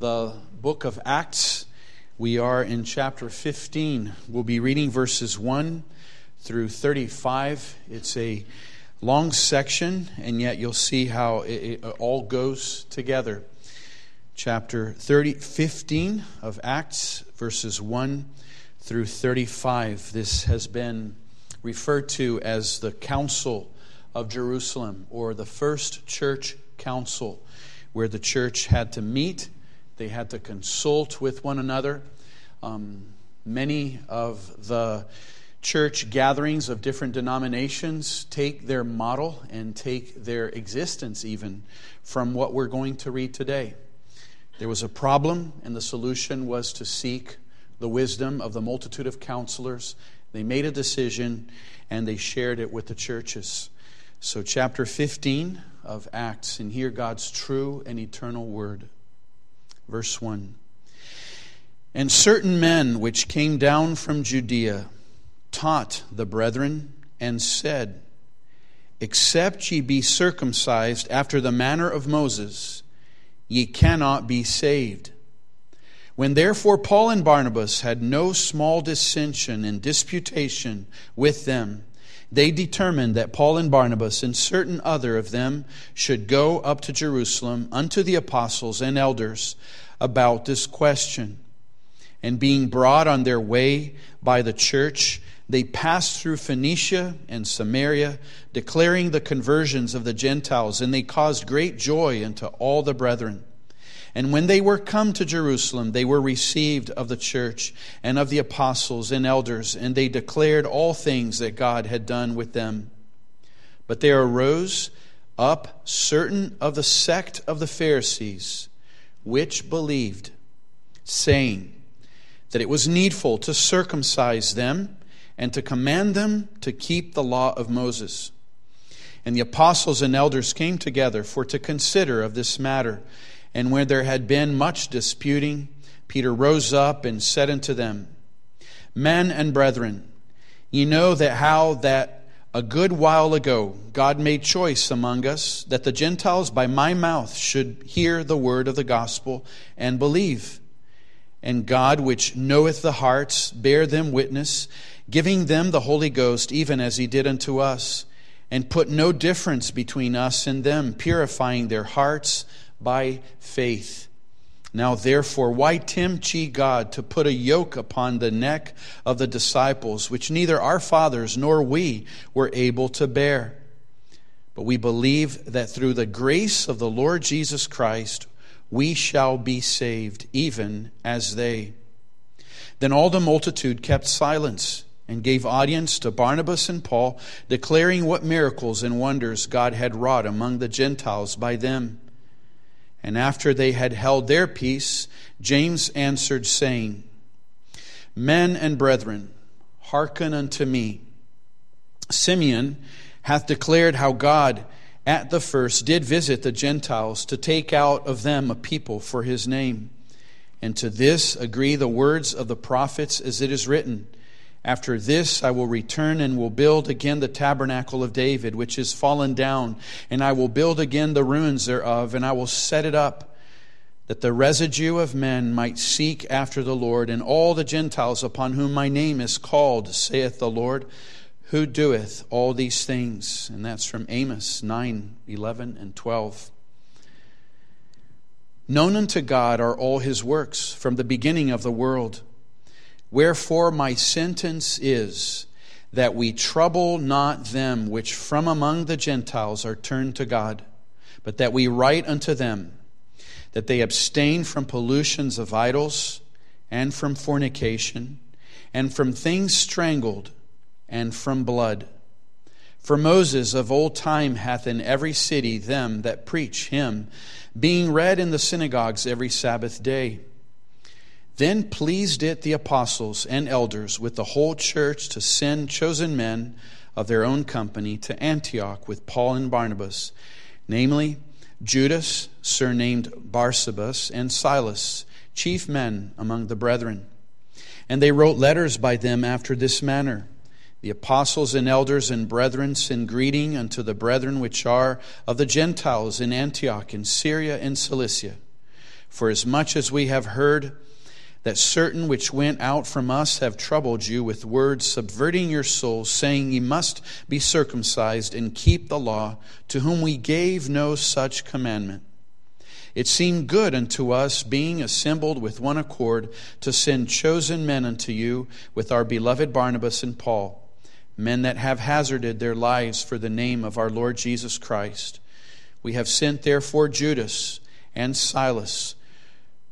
the book of Acts. We are in chapter 15. We'll be reading verses 1 through 35. It's a long section, and yet you'll see how it, it all goes together. Chapter 30, 15 of Acts, verses 1 through 35. This has been referred to as the Council of Jerusalem or the First Church Council, where the church had to meet they had to consult with one another. Um, many of the church gatherings of different denominations take their model and take their existence even from what we're going to read today. There was a problem, and the solution was to seek the wisdom of the multitude of counselors. They made a decision and they shared it with the churches. So, chapter 15 of Acts, and hear God's true and eternal word. Verse 1 And certain men which came down from Judea taught the brethren and said, Except ye be circumcised after the manner of Moses, ye cannot be saved. When therefore Paul and Barnabas had no small dissension and disputation with them, they determined that Paul and Barnabas and certain other of them should go up to Jerusalem unto the apostles and elders about this question. And being brought on their way by the church, they passed through Phoenicia and Samaria, declaring the conversions of the Gentiles, and they caused great joy unto all the brethren. And when they were come to Jerusalem, they were received of the church and of the apostles and elders, and they declared all things that God had done with them. But there arose up certain of the sect of the Pharisees, which believed, saying that it was needful to circumcise them and to command them to keep the law of Moses. And the apostles and elders came together for to consider of this matter. And when there had been much disputing, Peter rose up and said unto them, Men and brethren, ye know that how that a good while ago God made choice among us that the Gentiles by my mouth should hear the word of the gospel and believe. And God, which knoweth the hearts, bear them witness, giving them the Holy Ghost, even as he did unto us, and put no difference between us and them, purifying their hearts by faith. Now, therefore, why tempt ye God to put a yoke upon the neck of the disciples, which neither our fathers nor we were able to bear? But we believe that through the grace of the Lord Jesus Christ, we shall be saved, even as they. Then all the multitude kept silence and gave audience to Barnabas and Paul, declaring what miracles and wonders God had wrought among the Gentiles by them. And after they had held their peace, James answered, saying, Men and brethren, hearken unto me. Simeon hath declared how God at the first did visit the Gentiles to take out of them a people for his name. And to this agree the words of the prophets as it is written. After this, I will return and will build again the tabernacle of David, which is fallen down, and I will build again the ruins thereof, and I will set it up, that the residue of men might seek after the Lord, and all the Gentiles upon whom my name is called, saith the Lord, who doeth all these things. And that's from Amos 9 11 and 12. Known unto God are all his works from the beginning of the world. Wherefore, my sentence is that we trouble not them which from among the Gentiles are turned to God, but that we write unto them that they abstain from pollutions of idols, and from fornication, and from things strangled, and from blood. For Moses of old time hath in every city them that preach him, being read in the synagogues every Sabbath day. Then pleased it the apostles and elders with the whole church to send chosen men of their own company to Antioch with Paul and Barnabas, namely Judas, surnamed Barsabas, and Silas, chief men among the brethren. And they wrote letters by them after this manner. The apostles and elders and brethren send greeting unto the brethren which are of the Gentiles in Antioch in Syria and Cilicia. For as much as we have heard that certain which went out from us have troubled you with words, subverting your souls, saying, Ye must be circumcised and keep the law, to whom we gave no such commandment. It seemed good unto us, being assembled with one accord, to send chosen men unto you with our beloved Barnabas and Paul, men that have hazarded their lives for the name of our Lord Jesus Christ. We have sent therefore Judas and Silas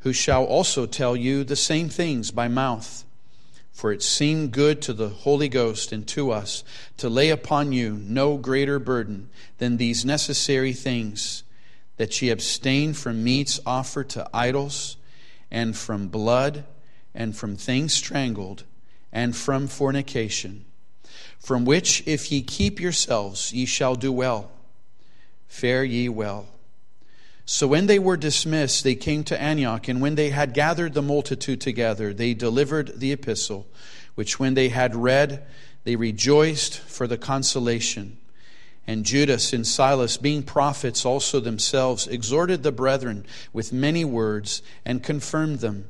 who shall also tell you the same things by mouth. For it seemed good to the Holy Ghost and to us to lay upon you no greater burden than these necessary things that ye abstain from meats offered to idols, and from blood, and from things strangled, and from fornication, from which if ye keep yourselves, ye shall do well. Fare ye well. So when they were dismissed, they came to Antioch, and when they had gathered the multitude together, they delivered the epistle, which when they had read, they rejoiced for the consolation. And Judas and Silas, being prophets also themselves, exhorted the brethren with many words and confirmed them.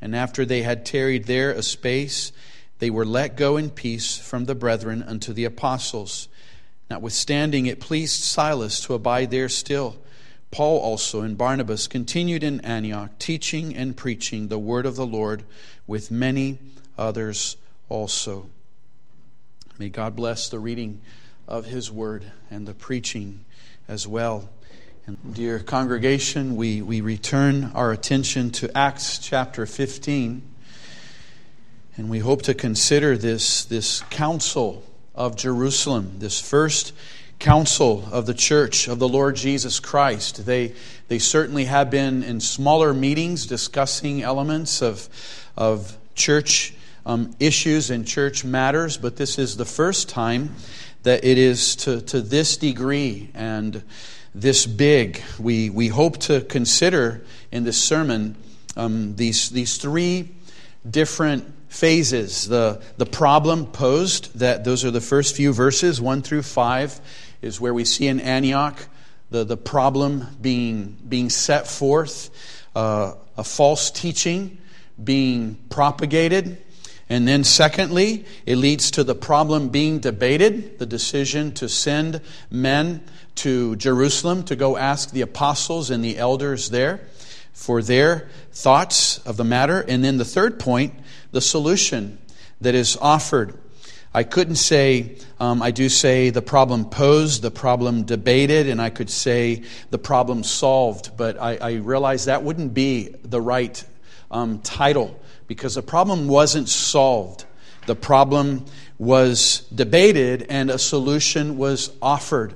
And after they had tarried there a space, they were let go in peace from the brethren unto the apostles. Notwithstanding, it pleased Silas to abide there still. Paul also and Barnabas continued in Antioch, teaching and preaching the word of the Lord with many others also. May God bless the reading of his word and the preaching as well. And dear congregation, we, we return our attention to Acts chapter 15, and we hope to consider this, this council of Jerusalem, this first council of the church of the Lord Jesus Christ. They, they certainly have been in smaller meetings discussing elements of, of church um, issues and church matters, but this is the first time that it is to, to this degree and this big. We, we hope to consider in this sermon um, these, these three different phases the, the problem posed that those are the first few verses 1 through 5 is where we see in Antioch the, the problem being, being set forth, uh, a false teaching being propagated. And then, secondly, it leads to the problem being debated, the decision to send men to Jerusalem to go ask the apostles and the elders there for their thoughts of the matter. And then the third point, the solution that is offered I couldn't say, um, I do say the problem posed, the problem debated, and I could say the problem solved, but I, I realized that wouldn't be the right um, title because the problem wasn't solved. The problem was debated and a solution was offered.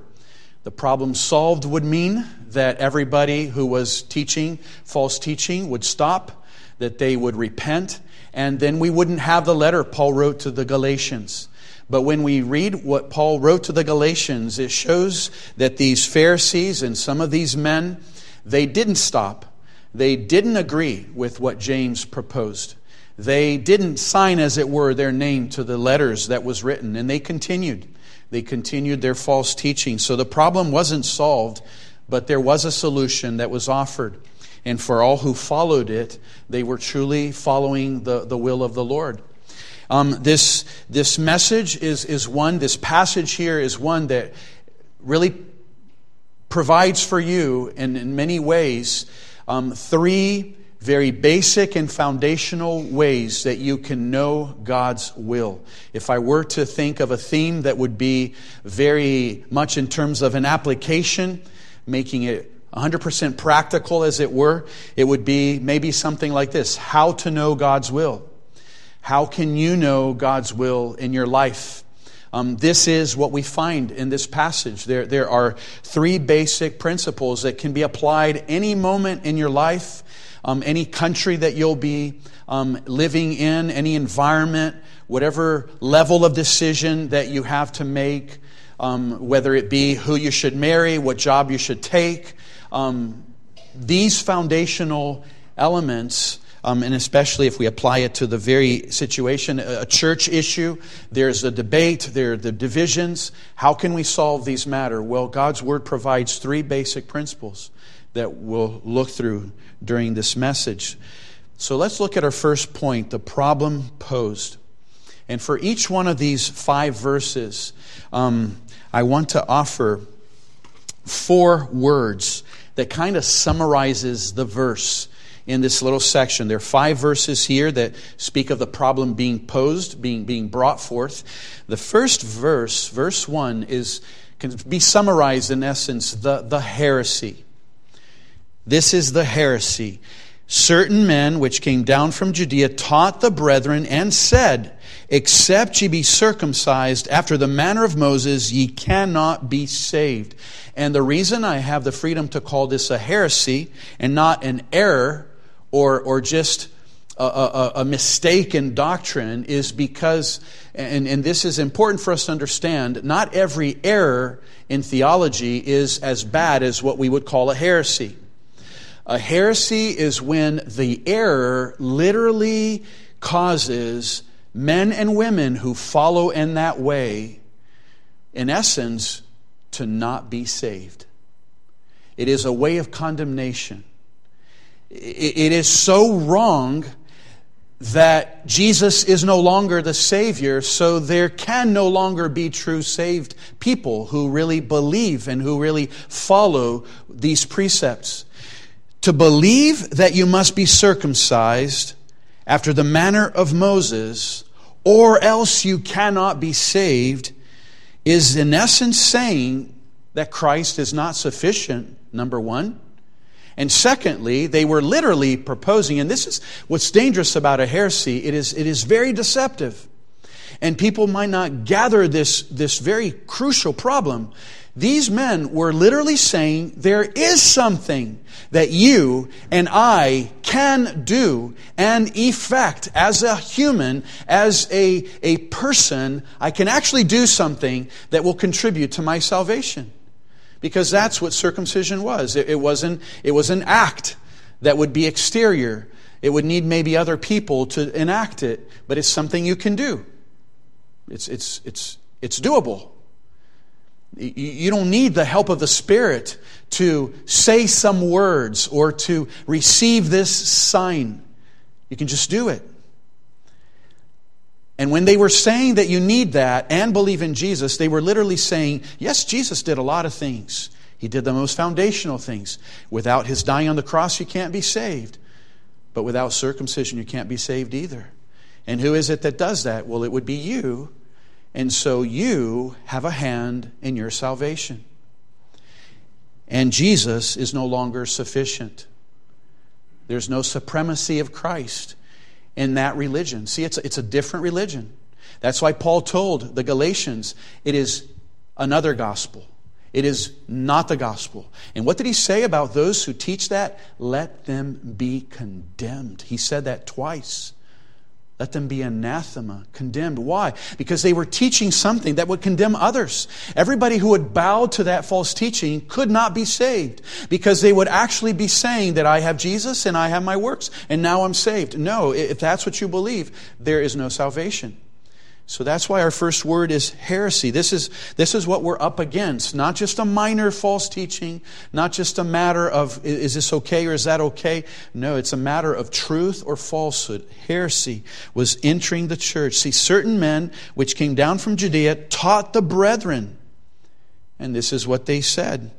The problem solved would mean that everybody who was teaching false teaching would stop, that they would repent, and then we wouldn't have the letter Paul wrote to the Galatians. But when we read what Paul wrote to the Galatians, it shows that these Pharisees and some of these men, they didn't stop. They didn't agree with what James proposed. They didn't sign, as it were, their name to the letters that was written, and they continued. They continued their false teaching. So the problem wasn't solved, but there was a solution that was offered. And for all who followed it, they were truly following the, the will of the Lord. Um, this, this message is, is one, this passage here is one that really provides for you in, in many ways um, three very basic and foundational ways that you can know God's will. If I were to think of a theme that would be very much in terms of an application, making it 100% practical as it were, it would be maybe something like this How to know God's will. How can you know God's will in your life? Um, this is what we find in this passage. There, there are three basic principles that can be applied any moment in your life, um, any country that you'll be um, living in, any environment, whatever level of decision that you have to make, um, whether it be who you should marry, what job you should take. Um, these foundational elements um, and especially if we apply it to the very situation, a church issue, there's a debate, there are the divisions. How can we solve these matter? Well, God's Word provides three basic principles that we'll look through during this message. So let's look at our first point the problem posed. And for each one of these five verses, um, I want to offer four words that kind of summarizes the verse in this little section. There are five verses here that speak of the problem being posed, being, being brought forth. The first verse, verse 1, is, can be summarized in essence the, the heresy. This is the heresy. Certain men which came down from Judea taught the brethren and said, Except ye be circumcised after the manner of Moses, ye cannot be saved. And the reason I have the freedom to call this a heresy and not an error or, or just a, a, a mistake in doctrine is because, and, and this is important for us to understand, not every error in theology is as bad as what we would call a heresy. A heresy is when the error literally causes men and women who follow in that way, in essence, to not be saved. It is a way of condemnation. It is so wrong that Jesus is no longer the Savior, so there can no longer be true saved people who really believe and who really follow these precepts. To believe that you must be circumcised after the manner of Moses, or else you cannot be saved, is in essence saying that Christ is not sufficient, number one. And secondly, they were literally proposing, and this is what's dangerous about a heresy, it is, it is very deceptive. And people might not gather this, this very crucial problem these men were literally saying there is something that you and I can do and effect as a human, as a, a person. I can actually do something that will contribute to my salvation. Because that's what circumcision was. It, it, wasn't, it was an act that would be exterior. It would need maybe other people to enact it, but it's something you can do. It's, it's, it's, it's doable. You don't need the help of the Spirit to say some words or to receive this sign. You can just do it. And when they were saying that you need that and believe in Jesus, they were literally saying, yes, Jesus did a lot of things. He did the most foundational things. Without his dying on the cross, you can't be saved. But without circumcision, you can't be saved either. And who is it that does that? Well, it would be you and so you have a hand in your salvation. And Jesus is no longer sufficient. There's no supremacy of Christ in that religion. See, it's a, it's a different religion. That's why Paul told the Galatians it is another gospel. It is not the gospel. And what did he say about those who teach that? Let them be condemned. He said that twice. Let them be anathema, condemned. Why? Because they were teaching something that would condemn others. Everybody who would bow to that false teaching could not be saved because they would actually be saying that I have Jesus and I have my works and now I'm saved. No, if that's what you believe, there is no salvation. So that's why our first word is heresy. This is, this is what we're up against. Not just a minor false teaching, not just a matter of is this okay or is that okay? No, it's a matter of truth or falsehood. Heresy was entering the church. See, certain men which came down from Judea taught the brethren. And this is what they said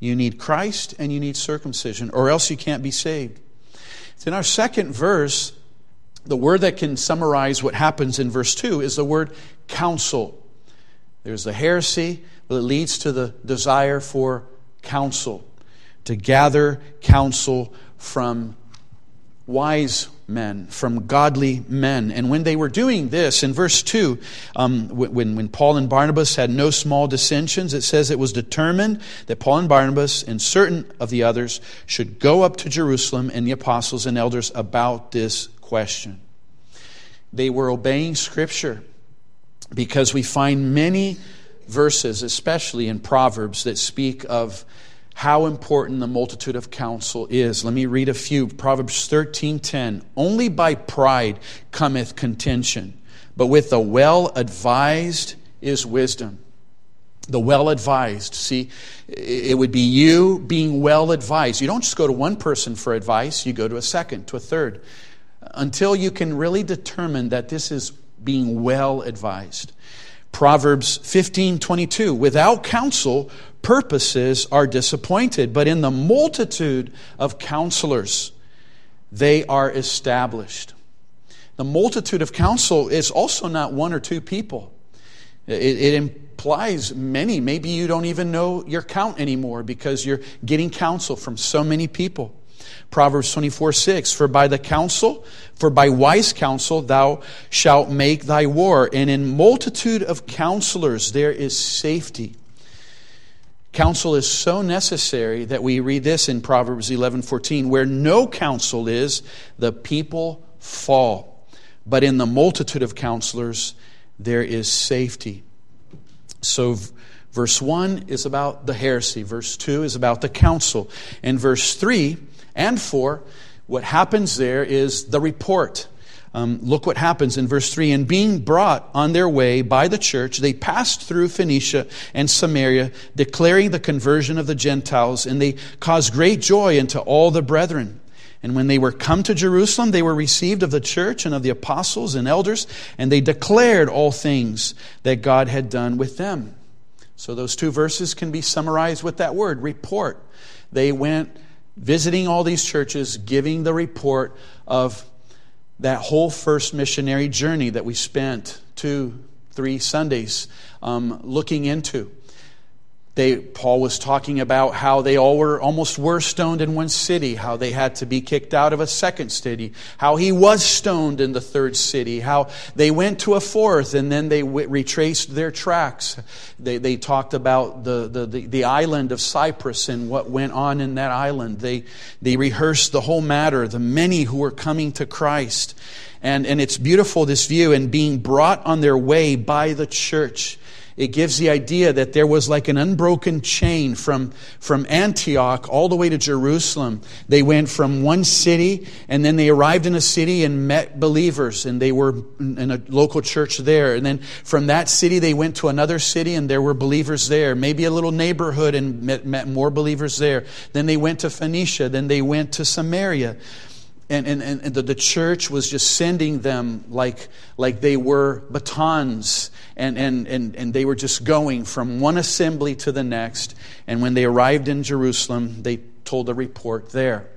You need Christ and you need circumcision, or else you can't be saved. It's in our second verse the word that can summarize what happens in verse 2 is the word counsel. There's the heresy, but it leads to the desire for counsel, to gather counsel from wise men, from godly men. And when they were doing this, in verse 2, um, when, when Paul and Barnabas had no small dissensions, it says it was determined that Paul and Barnabas and certain of the others should go up to Jerusalem and the apostles and elders about this question. They were obeying Scripture because we find many verses, especially in Proverbs, that speak of how important the multitude of counsel is. Let me read a few. Proverbs 13:10. Only by pride cometh contention, but with the well advised is wisdom. the well advised. See, it would be you being well advised. You don't just go to one person for advice, you go to a second, to a third, until you can really determine that this is being well advised. Proverbs 15 22, without counsel, purposes are disappointed, but in the multitude of counselors, they are established. The multitude of counsel is also not one or two people. It, it, implies many. Maybe you don't even know your count anymore because you're getting counsel from so many people. Proverbs 24, 6, For by the counsel, for by wise counsel thou shalt make thy war, and in multitude of counselors there is safety. Counsel is so necessary that we read this in Proverbs 11, 14, where no counsel is, the people fall. But in the multitude of counselors there is safety. So, verse 1 is about the heresy, verse 2 is about the counsel, and verse 3 and 4, what happens there is the report. Um, look what happens in verse 3. And being brought on their way by the church, they passed through Phoenicia and Samaria, declaring the conversion of the Gentiles, and they caused great joy unto all the brethren. And when they were come to Jerusalem, they were received of the church and of the apostles and elders, and they declared all things that God had done with them. So those two verses can be summarized with that word report. They went visiting all these churches, giving the report of that whole first missionary journey that we spent two, three Sundays um, looking into. They, Paul was talking about how they all were almost were stoned in one city, how they had to be kicked out of a second city, how he was stoned in the third city, how they went to a fourth and then they w- retraced their tracks. They, they talked about the, the, the, the island of Cyprus and what went on in that island. They, they rehearsed the whole matter, the many who were coming to Christ. And, and it's beautiful, this view, and being brought on their way by the church it gives the idea that there was like an unbroken chain from, from Antioch all the way to Jerusalem. They went from one city and then they arrived in a city and met believers and they were in a local church there. And then from that city they went to another city and there were believers there. Maybe a little neighborhood and met, met more believers there. Then they went to Phoenicia. Then they went to Samaria and, and, and the, the church was just sending them like, like they were batons and, and, and, and they were just going from one assembly to the next. And when they arrived in jerusalem they told a report there.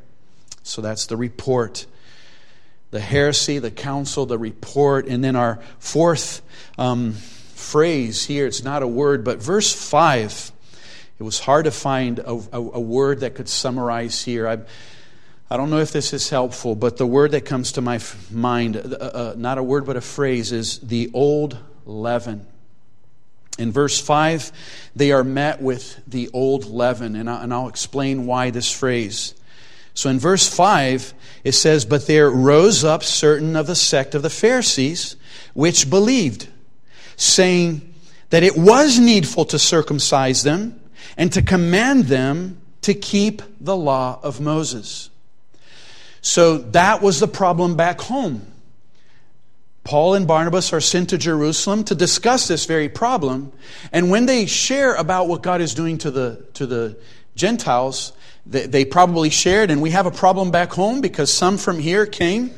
So that's the report. The heresy the counsel the report and then our fourth um, phrase here it's not a word but verse 5 it was hard to find a, a, a word that could summarize here. I, I don't know if this is helpful, but the word that comes to my mind, uh, uh, not a word but a phrase, is the old leaven. In verse 5, they are met with the old leaven, and, I, and I'll explain why this phrase. So in verse 5, it says, But there rose up certain of the sect of the Pharisees which believed, saying that it was needful to circumcise them and to command them to keep the law of Moses. So that was the problem back home. Paul and Barnabas are sent to Jerusalem to discuss this very problem. And when they share about what God is doing to the, to the Gentiles, they, they probably shared, and we have a problem back home because some from here came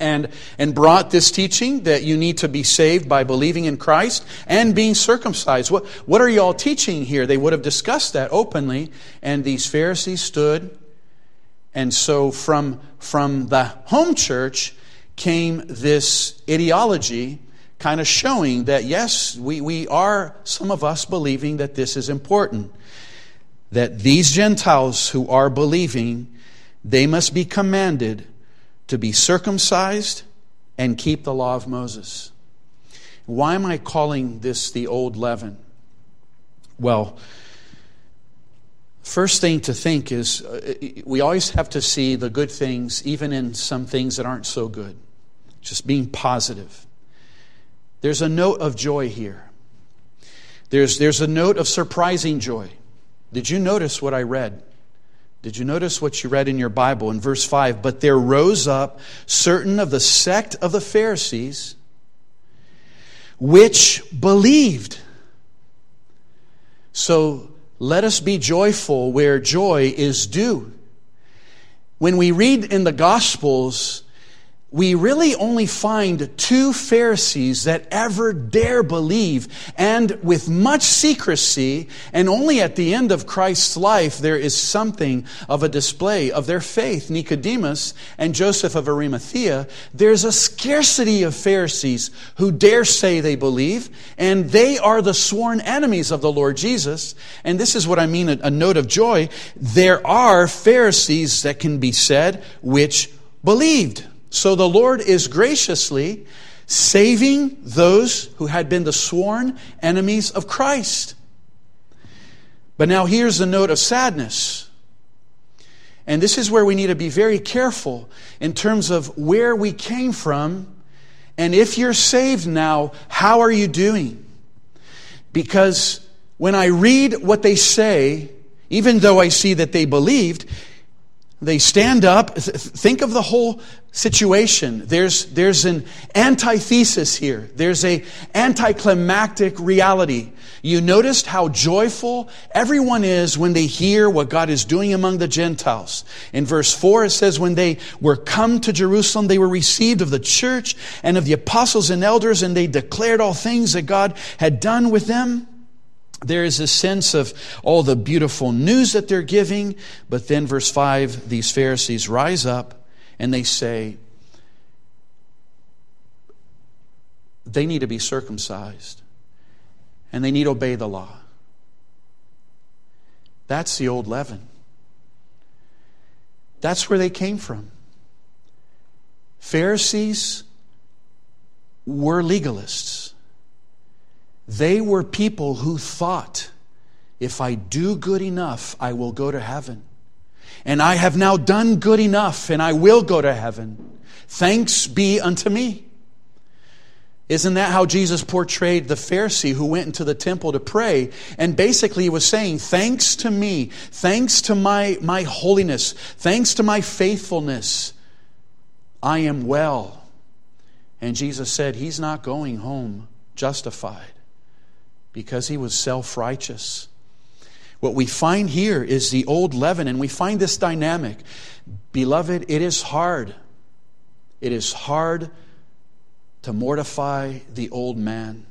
and, and brought this teaching that you need to be saved by believing in Christ and being circumcised. What, what are y'all teaching here? They would have discussed that openly, and these Pharisees stood and so from, from the home church came this ideology kind of showing that, yes, we, we are, some of us, believing that this is important. That these Gentiles who are believing, they must be commanded to be circumcised and keep the law of Moses. Why am I calling this the old leaven? Well, First thing to think is uh, we always have to see the good things, even in some things that aren't so good. Just being positive. There's a note of joy here. There's, there's a note of surprising joy. Did you notice what I read? Did you notice what you read in your Bible in verse 5? But there rose up certain of the sect of the Pharisees which believed. So let us be joyful where joy is due. When we read in the Gospels, we really only find two Pharisees that ever dare believe, and with much secrecy, and only at the end of Christ's life, there is something of a display of their faith. Nicodemus and Joseph of Arimathea, there's a scarcity of Pharisees who dare say they believe, and they are the sworn enemies of the Lord Jesus. And this is what I mean a, note of joy. There are Pharisees that can be said which believed. So the Lord is graciously saving those who had been the sworn enemies of Christ. But now here's the note of sadness. And this is where we need to be very careful in terms of where we came from. And if you're saved now, how are you doing? Because when I read what they say, even though I see that they believed, they stand up. Think of the whole situation. There's, there's an antithesis here. There's a anticlimactic reality. You noticed how joyful everyone is when they hear what God is doing among the Gentiles. In verse 4, it says, When they were come to Jerusalem, they were received of the church and of the apostles and elders, and they declared all things that God had done with them there is a sense of all the beautiful news that they're giving. But then, verse 5, these Pharisees rise up and they say, they need to be circumcised and they need to obey the law. That's the old leaven. That's where they came from. Pharisees were legalists. They were people who thought, if I do good enough, I will go to heaven. And I have now done good enough, and I will go to heaven. Thanks be unto me. Isn't that how Jesus portrayed the Pharisee who went into the temple to pray? And basically he was saying, thanks to me, thanks to my, my holiness, thanks to my faithfulness, I am well. And Jesus said, he's not going home justified because he was self righteous. What we find here is the old leaven, and we find this dynamic. Beloved, it is hard. It is hard to mortify the old man.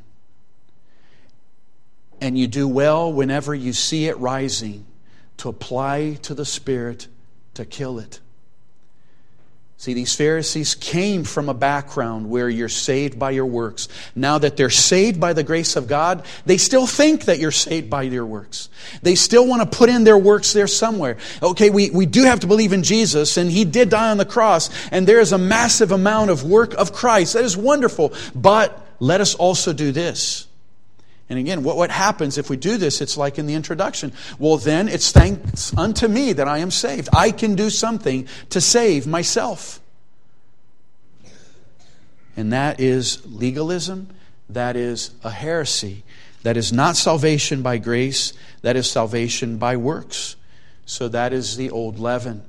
And you do well whenever you see it rising to apply to the Spirit to kill it. See, these Pharisees came from a background where you're saved by your works. Now that they're saved by the grace of God, they still think that you're saved by your works. They still want to put in their works there somewhere. Okay, we, we do have to believe in Jesus, and He did die on the cross, and there is a massive amount of work of Christ. That is wonderful. But let us also do this. And again, what, what happens if we do this? It's like in the introduction. Well, then it's thanks unto me that I am saved. I can do something to save myself. And that is legalism. That is a heresy. That is not salvation by grace. That is salvation by works. So that is the old leaven.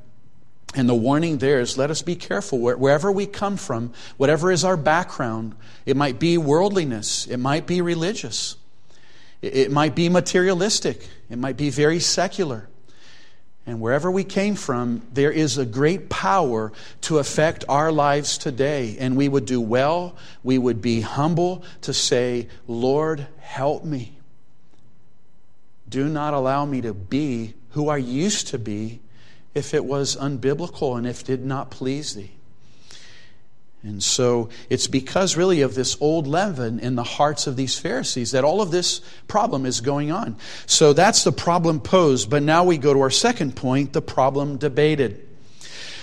And the warning there is let us be careful wherever we come from, whatever is our background. It might be worldliness, it might be religious. It might be materialistic, it might be very secular. And wherever we came from, there is a great power to affect our lives today. And we would do well, we would be humble to say, Lord, help me. Do not allow me to be who I used to be if it was unbiblical and if it did not please thee. And so it's because really of this old leaven in the hearts of these Pharisees that all of this problem is going on. So that's the problem posed. But now we go to our second point the problem debated.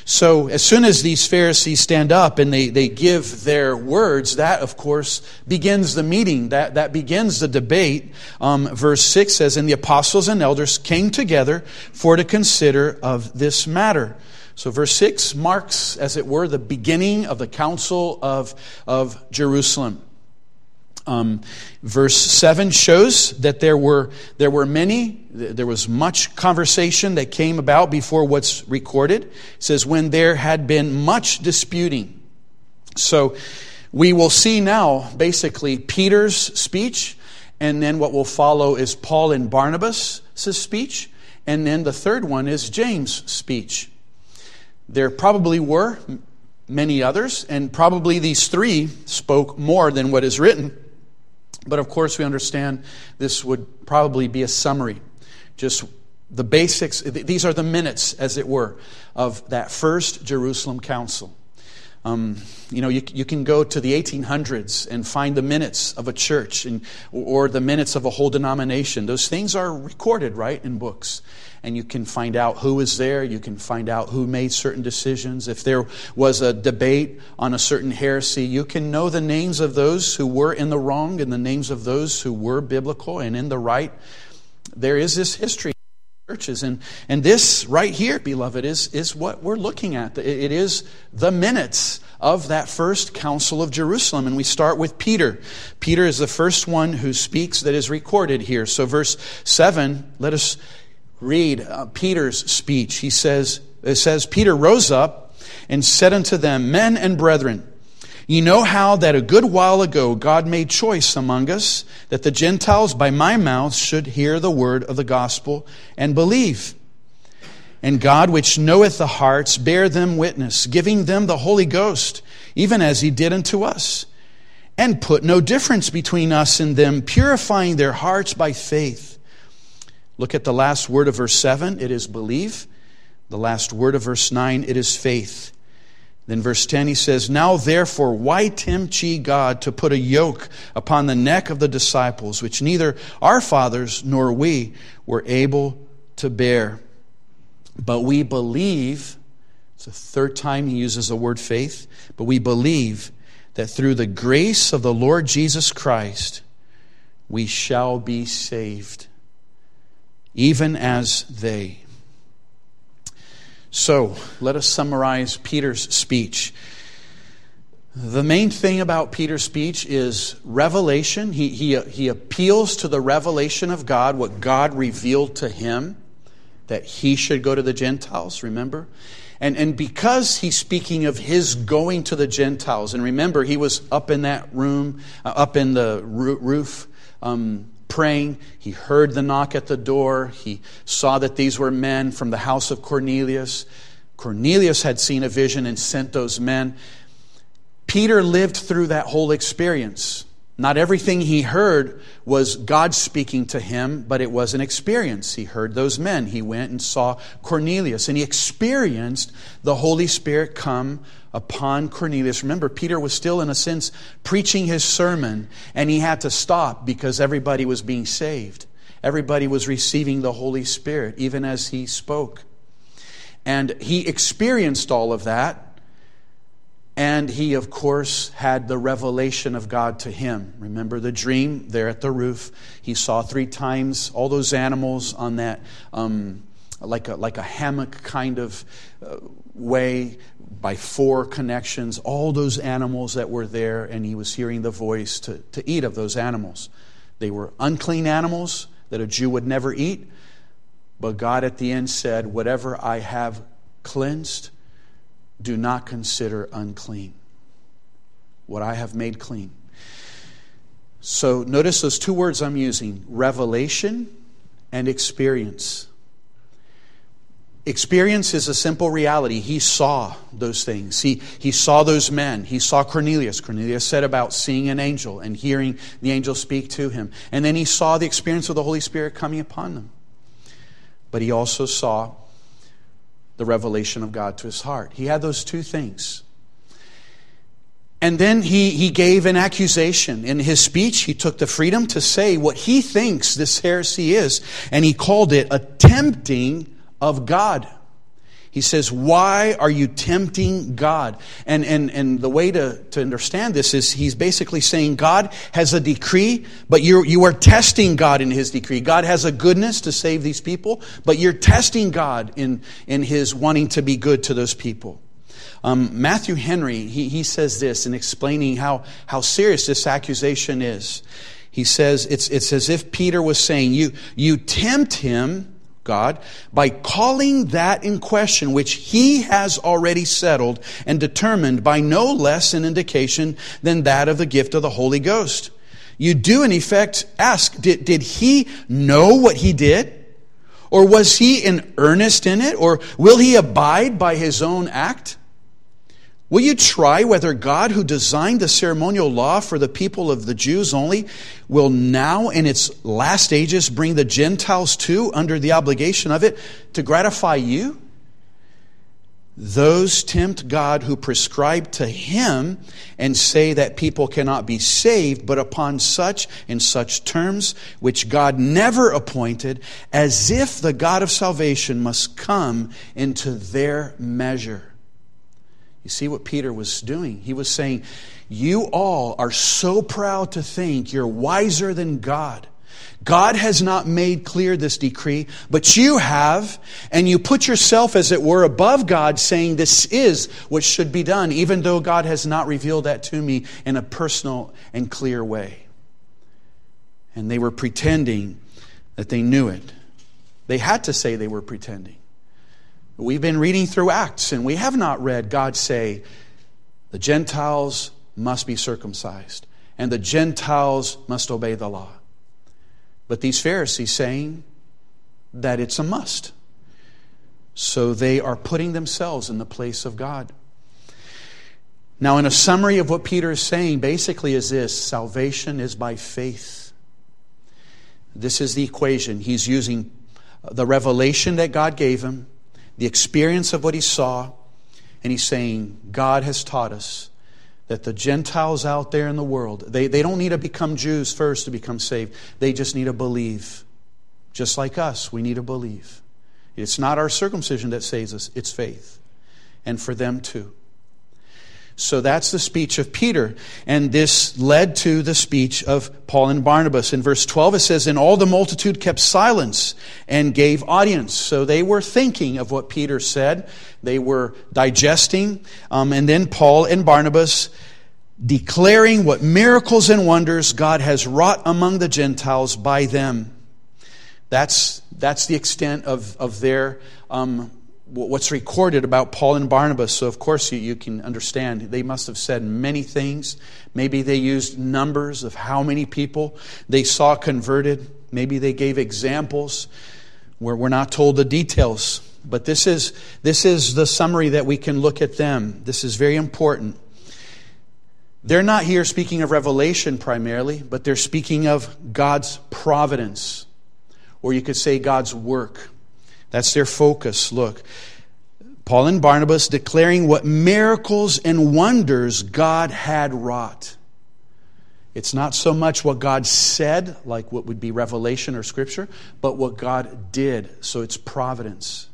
So as soon as these Pharisees stand up and they, they give their words, that of course begins the meeting. That, that begins the debate. Um, verse 6 says, And the apostles and elders came together for to consider of this matter. So, verse 6 marks, as it were, the beginning of the Council of, of Jerusalem. Um, verse 7 shows that there were, there were many, there was much conversation that came about before what's recorded. It says, when there had been much disputing. So, we will see now basically Peter's speech And then what will follow is Paul and Barnabas' speech. And then the third one is James' speech. There probably were many others, and probably these three spoke more than what is written. But of course, we understand this would probably be a summary. Just the basics, these are the minutes, as it were, of that first Jerusalem council. Um, you know, you, you can go to the 1800s and find the minutes of a church and, or the minutes of a whole denomination. Those things are recorded, right, in books. And you can find out who was there. You can find out who made certain decisions. If there was a debate on a certain heresy, you can know the names of those who were in the wrong and the names of those who were biblical and in the right. There is this history churches. And, and this right here, beloved, is, is what we're looking at. It is the minutes of that first council of Jerusalem. And we start with Peter. Peter is the first one who speaks that is recorded here. So, verse 7, let us read uh, Peter's speech. He says, It says, Peter rose up and said unto them, Men and brethren, you know how that a good while ago God made choice among us that the Gentiles by my mouth should hear the word of the gospel and believe. And God, which knoweth the hearts, bear them witness, giving them the Holy Ghost, even as he did unto us, and put no difference between us and them, purifying their hearts by faith. Look at the last word of verse 7, it is believe. The last word of verse 9, it is faith. Then verse 10 he says, Now therefore, why tempt ye God to put a yoke upon the neck of the disciples, which neither our fathers nor we were able to bear? But we believe, it's the third time he uses the word faith, but we believe that through the grace of the Lord Jesus Christ, we shall be saved, even as they. So let us summarize Peter's speech. The main thing about Peter's speech is revelation. He, he, he appeals to the revelation of God, what God revealed to him, that he should go to the Gentiles, remember? And, and because he's speaking of his going to the Gentiles, and remember, he was up in that room, uh, up in the roof, um, praying. He heard the knock at the door. He saw that these were men from the house of Cornelius. Cornelius had seen a vision and sent those men. Peter lived through that whole experience. Not everything he heard was God speaking to him, but it was an experience. He heard those men. He went and saw Cornelius, and he experienced the Holy Spirit come upon Cornelius. Remember, Peter was still, in a sense, preaching his sermon, and he had to stop because everybody was being saved. Everybody was receiving the Holy Spirit, even as he spoke. And he experienced all of that. And he, of course, had the revelation of God to him. Remember the dream there at the roof? He saw three times all those animals on that, um, like, a, like a hammock kind of uh, way by four connections, all those animals that were there, and he was hearing the voice to, to eat of those animals. They were unclean animals that a Jew would never eat, but God at the end said, Whatever I have cleansed, do not consider unclean. What I have made clean. So notice those two words I'm using revelation and experience. Experience is a simple reality. He saw those things. He, he saw those men. He saw Cornelius. Cornelius said about seeing an angel and hearing the angel speak to him. And then he saw the experience of the Holy Spirit coming upon them. But he also saw the revelation of God to his heart. He had those two things. And then he, he gave an accusation. In his speech, he took the freedom to say what he thinks this heresy is, and he called it a tempting of God. He says, Why are you tempting God? And, and, and the way to, to understand this is he's basically saying God has a decree, but you you are testing God in his decree. God has a goodness to save these people, but you're testing God in, in his wanting to be good to those people. Um, Matthew Henry, he, he says this in explaining how, how serious this accusation is. He says, it's, it's as if Peter was saying, You, you tempt him God by calling that in question which he has already settled and determined by no less an indication than that of the gift of the Holy Ghost. You do, in effect, ask did, did he know what he did? Or was he in earnest in it? Or will he abide by his own act? Will you try whether God, who designed the ceremonial law for the people of the Jews only, will now, in its last ages, bring the Gentiles too under the obligation of it to gratify you? Those tempt God who prescribe to him and say that people cannot be saved but upon such and such terms which God never appointed, as if the God of salvation must come into their measure. You see what Peter was doing? He was saying, You all are so proud to think you're wiser than God. God has not made clear this decree, but you have, and you put yourself, as it were, above God, saying, This is what should be done, even though God has not revealed that to me in a personal and clear way. And they were pretending that they knew it. They had to say they were pretending. We've been reading through Acts, and we have not read God say, the Gentiles must be circumcised, and the Gentiles must obey the law. But these Pharisees saying that it's a must. So they are putting themselves in the place of God. Now, in a summary of what Peter is saying, basically is this salvation is by faith. This is the equation. He's using the revelation that God gave him the experience of what he saw, and he's saying, God has taught us that the Gentiles out there in the world, they, they don't need to become Jews first to become saved. They just need to believe. Just like us, we need to believe. It's not our circumcision that saves us, it's faith. And for them too. So that's the speech of Peter. And this led to the speech of Paul and Barnabas. In verse 12, it says, And all the multitude kept silence and gave audience. So they were thinking of what Peter said, they were digesting. Um, and then Paul and Barnabas declaring what miracles and wonders God has wrought among the Gentiles by them. That's, that's the extent of, of their um, what's recorded about Paul and Barnabas. So, of course, you, you can understand they must have said many things. Maybe they used numbers of how many people they saw converted. Maybe they gave examples where we're not told the details. But this is, this is the summary that we can look at them. This is very important. They're not here speaking of revelation primarily, but they're speaking of God's providence, or you could say God's work. That's their focus. Look, Paul and Barnabas declaring what miracles and wonders God had wrought. It's not so much what God said, like what would be revelation or scripture, but what God did. So it's providence.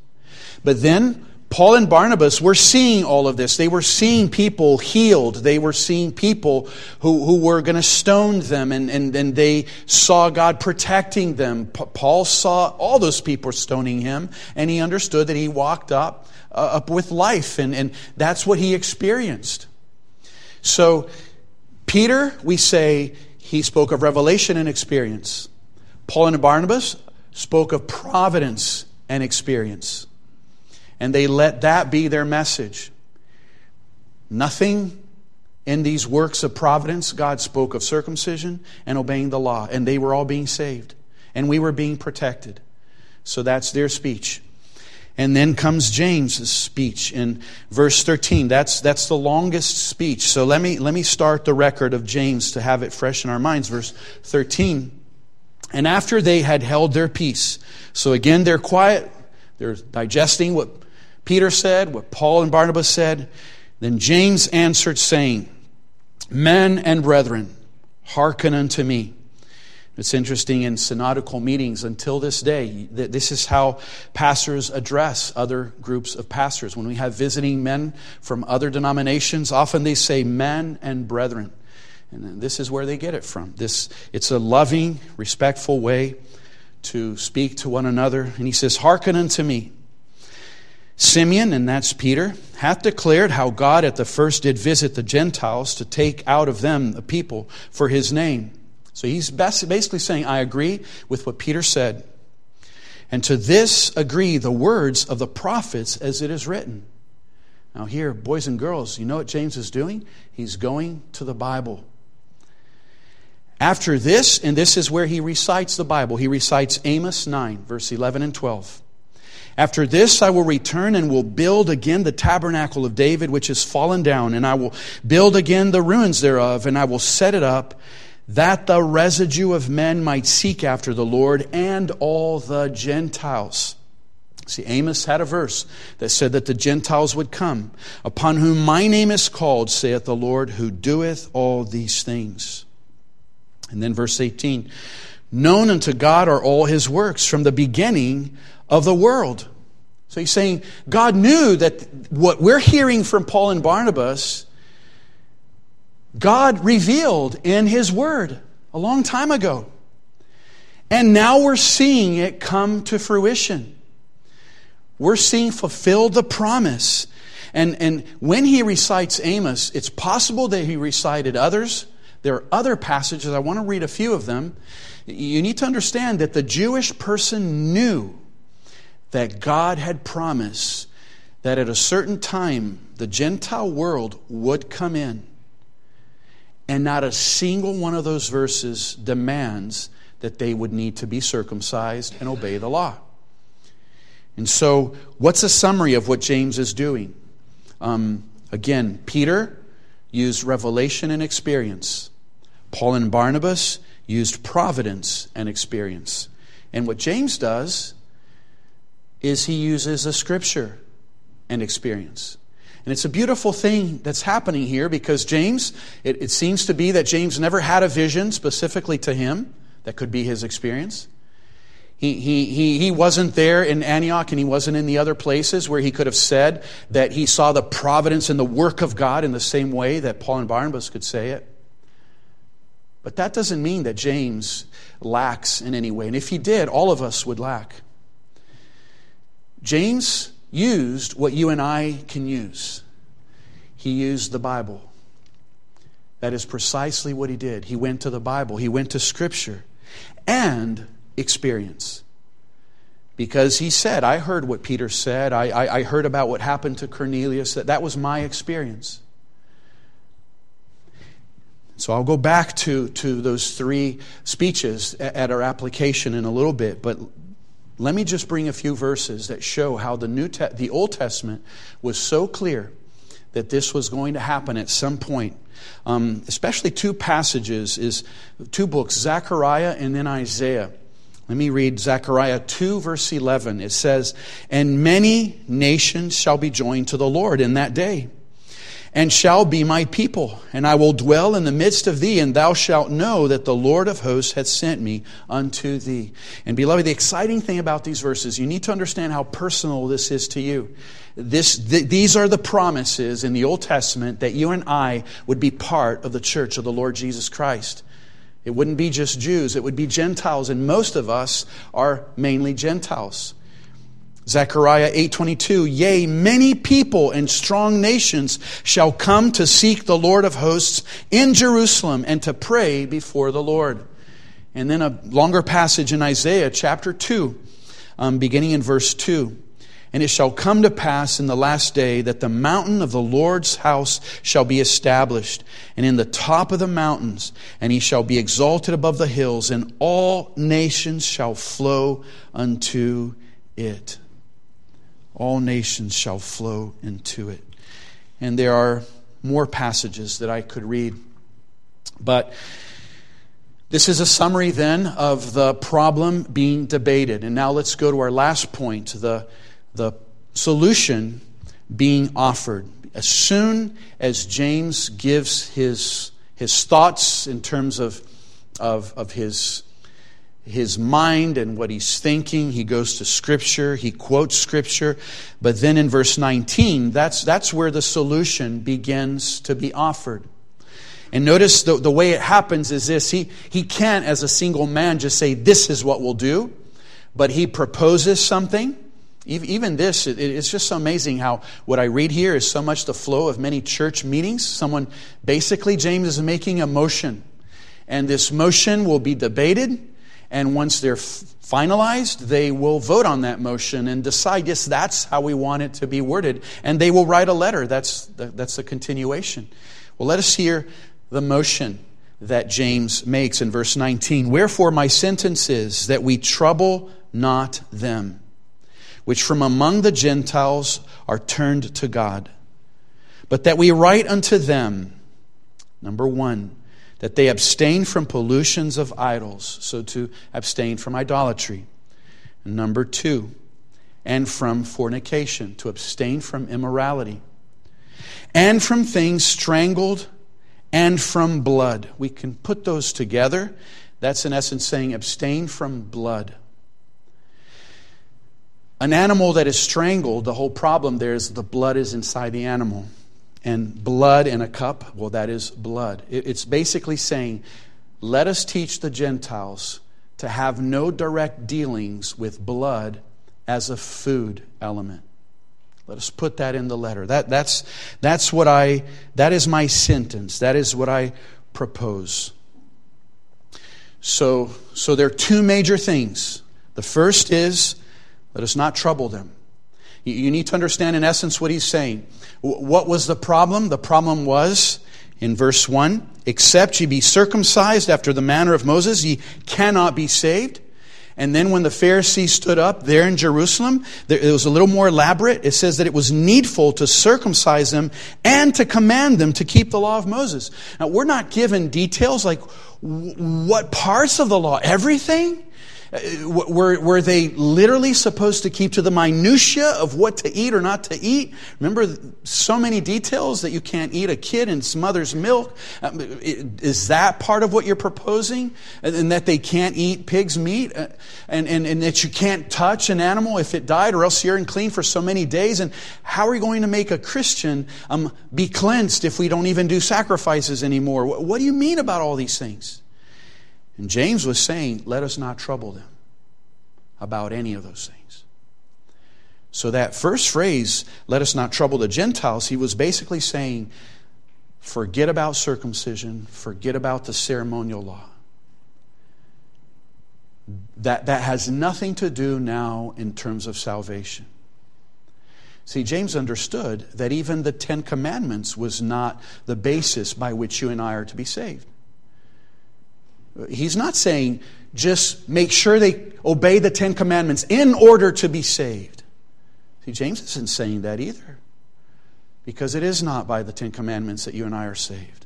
But then Paul and Barnabas were seeing all of this. They were seeing people healed. They were seeing people who, who were going to stone them, and, and, and they saw God protecting them. Paul saw all those people stoning him, and he understood that he walked up, uh, up with life, and, and that's what he experienced. So, Peter, we say, he spoke of revelation and experience. Paul and Barnabas spoke of providence and experience and they let that be their message. Nothing in these works of providence, God spoke of circumcision and obeying the law, and they were all being saved, and we were being protected. So that's their speech. And then comes James' speech in verse 13. That's, that's the longest speech. So let me, let me start the record of James to have it fresh in our minds. Verse 13. And after they had held their peace, so again, they're quiet, they're digesting what Peter said, what Paul and Barnabas said. Then James answered, saying, Men and brethren, hearken unto me. It's interesting in synodical meetings until this day, this is how pastors address other groups of pastors. When we have visiting men from other denominations, often they say men and brethren. And this is where they get it from. This, it's a loving, respectful way to speak to one another. And he says, Hearken unto me. Simeon, and that's Peter, hath declared how God at the first did visit the Gentiles to take out of them a people for his name. So he's basically saying, I agree with what Peter said. And to this agree the words of the prophets as it is written. Now, here, boys and girls, you know what James is doing? He's going to the Bible. After this, and this is where he recites the Bible, he recites Amos 9, verse 11 and 12. After this, I will return and will build again the tabernacle of David, which has fallen down, and I will build again the ruins thereof, and I will set it up, that the residue of men might seek after the Lord and all the Gentiles. See, Amos had a verse that said that the Gentiles would come, upon whom my name is called, saith the Lord, who doeth all these things. And then verse 18 Known unto God are all his works from the beginning of the world. So he's saying God knew that what we're hearing from Paul and Barnabas, God revealed in his word a long time ago. And now we're seeing it come to fruition. We're seeing fulfilled the promise. And, and when he recites Amos, it's possible that he recited others. There are other passages, I want to read a few of them. You need to understand that the Jewish person knew that God had promised that at a certain time the Gentile world would come in. And not a single one of those verses demands that they would need to be circumcised and obey the law. And so, what's a summary of what James is doing? Um, again, Peter used revelation and experience. Paul and Barnabas used providence and experience. And what James does is he uses a scripture and experience. And it's a beautiful thing that's happening here because James, it, it, seems to be that James never had a vision specifically to him that could be his experience. He, he, he, he wasn't there in Antioch and he wasn't in the other places where he could have said that he saw the providence and the work of God in the same way that Paul and Barnabas could say it. But that doesn't mean that James lacks in any way. And if he did, all of us would lack. James used what you and I can use. He used the Bible. That is precisely what he did. He went to the Bible, he went to Scripture and experience. Because he said, I heard what Peter said, I, I, I heard about what happened to Cornelius, that, that was my experience. So I'll go back to, to those three speeches at our application in a little bit, but let me just bring a few verses that show how the, New Te- the Old Testament was so clear that this was going to happen at some point. Um, especially two passages is two books, Zechariah and then Isaiah. Let me read Zechariah 2, verse 11. It says, And many nations shall be joined to the Lord in that day and shall be my people. And I will dwell in the midst of thee, and thou shalt know that the Lord of hosts hath sent me unto thee. And beloved, the exciting thing about these verses, you need to understand how personal this is to you. This, th- these are the promises in the Old Testament that you and I would be part of the church of the Lord Jesus Christ. It wouldn't be just Jews, it would be Gentiles, and most of us are mainly Gentiles. Zechariah 8:22 Yea many people and strong nations shall come to seek the Lord of hosts in Jerusalem and to pray before the Lord. And then a longer passage in Isaiah chapter 2 um, beginning in verse 2 and it shall come to pass in the last day that the mountain of the Lord's house shall be established, and in the top of the mountains, and he shall be exalted above the hills, and all nations shall flow unto it all nations shall flow into it. And there are more passages that I could read. But this is a summary then of the problem being debated. And now let's go to our last point the, the solution being offered. As soon as James gives his, his thoughts in terms of, of, of his his mind and what he's thinking. He goes to Scripture, he quotes Scripture. But then in verse 19, that's, that's where the solution begins to be offered. And notice the, the way it happens is this he, he can't, as a single man, just say, This is what we'll do. But he proposes something. Even this, it's just so amazing how what I read here is so much the flow of many church meetings. Someone, basically, James is making a motion. And this motion will be debated and once they're finalized, they will vote on that motion and decide, yes, that's how we want it to be worded. And they will write a letter. That's the, that's the continuation. Well, let us hear the motion. that James makes in verse 19. Wherefore, my sentence is that we trouble not them, which from among the Gentiles are turned to God, but that we write unto them, number one, that they abstain from pollutions of idols, so to abstain from idolatry. And number two, and from fornication, to abstain from immorality, and from things strangled, and from blood. We can put those together. That's in essence saying abstain from blood. An animal that is strangled, the whole problem there is the blood is inside the animal. And blood in a cup, well, that is blood. It's basically saying, let us teach the Gentiles to have no direct dealings with blood as a food element. Let us put that in the letter. That, that's, that's what I, that is my sentence. That is what I propose. So, so there are two major things. The first is let us not trouble them. You need to understand, in essence, what he's saying. What was the problem? The problem was, in verse 1, except ye be circumcised after the manner of Moses, ye cannot be saved. And then when the Pharisees stood up there in Jerusalem, it was a little more elaborate. It says that it was needful to circumcise them and to command them to keep the law of Moses. Now, we're not given details like what parts of the law, everything? Uh, were, were they literally supposed to keep to the minutia of what to eat or not to eat? Remember, so many details that you can't eat a kid in its mother's milk. Um, is that part of what you're proposing? And that they can't eat pig's meat? Uh, and, and, and that you can't touch an animal if it died or else you're unclean for so many days? And how are we going to make a Christian um, be cleansed if we don't even do sacrifices anymore? What, what do you mean about all these things? And James was saying, let us not trouble them about any of those things. So, that first phrase, let us not trouble the Gentiles, he was basically saying, forget about circumcision, forget about the ceremonial law. That, that has nothing to do now in terms of salvation. See, James understood that even the Ten Commandments was not the basis by which you and I are to be saved. He's not saying just make sure they obey the Ten Commandments in order to be saved. See, James isn't saying that either. Because it is not by the Ten Commandments that you and I are saved.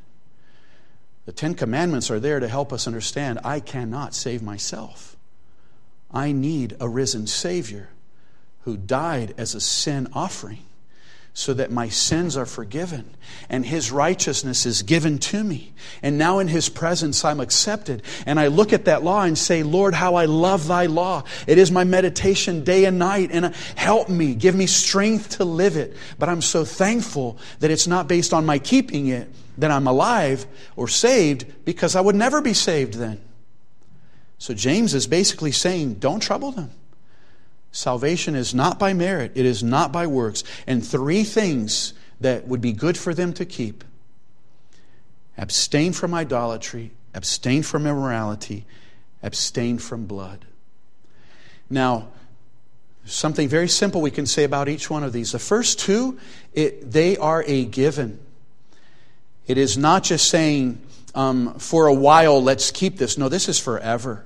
The Ten Commandments are there to help us understand I cannot save myself. I need a risen Savior who died as a sin offering so that my sins are forgiven and his righteousness is given to me. And now in his presence I'm accepted. And I look at that law and say, Lord, how I love thy law. It is my meditation day and night. And uh, help me, give me strength to live it. But I'm so thankful that it's not based on my keeping it that I'm alive or saved because I would never be saved then. So James is basically saying, don't trouble them. Salvation is not by merit, it is not by works. And three things that would be good for them to keep abstain from idolatry, abstain from immorality, abstain from blood. Now, something very simple we can say about each one of these. The first two, it, they are a given. It is not just saying, um, for a while, let's keep this. No, this is forever.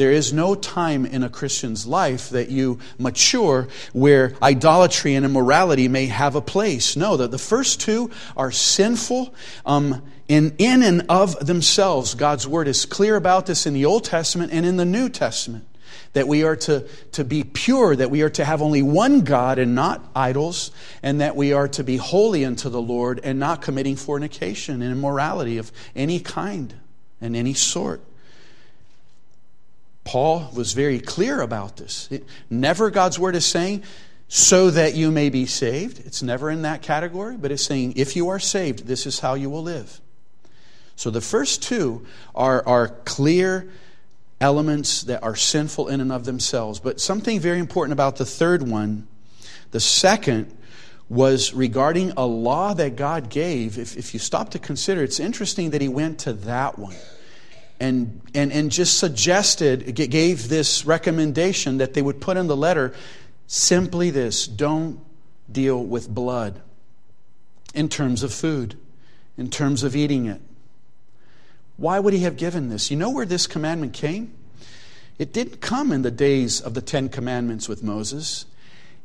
There is no time in a Christian's life that you mature where idolatry and immorality may have a place. No, the, the first two are sinful um, in, in and of themselves. God's word is clear about this in the Old Testament and in the New Testament. That we are to, to be pure, that we are to have only one God and not idols, and that we are to be holy unto the Lord and not committing fornication and immorality of any kind and any sort. Paul was very clear about this. It, never God's word is saying, so that you may be saved. It's never in that category, but it's saying, if you are saved, this is how you will live. So the first two are, are clear elements that are sinful in and of themselves. But something very important about the third one, the second, was regarding a law that God gave. If, if you stop to consider, it's interesting that he went to that one and, and, and just suggested, gave this recommendation that they would put in the letter simply this don't deal with blood in terms of food, in terms of eating it. Why would he have given this? You know where this commandment came? It didn't come in the days of the Ten Commandments with Moses.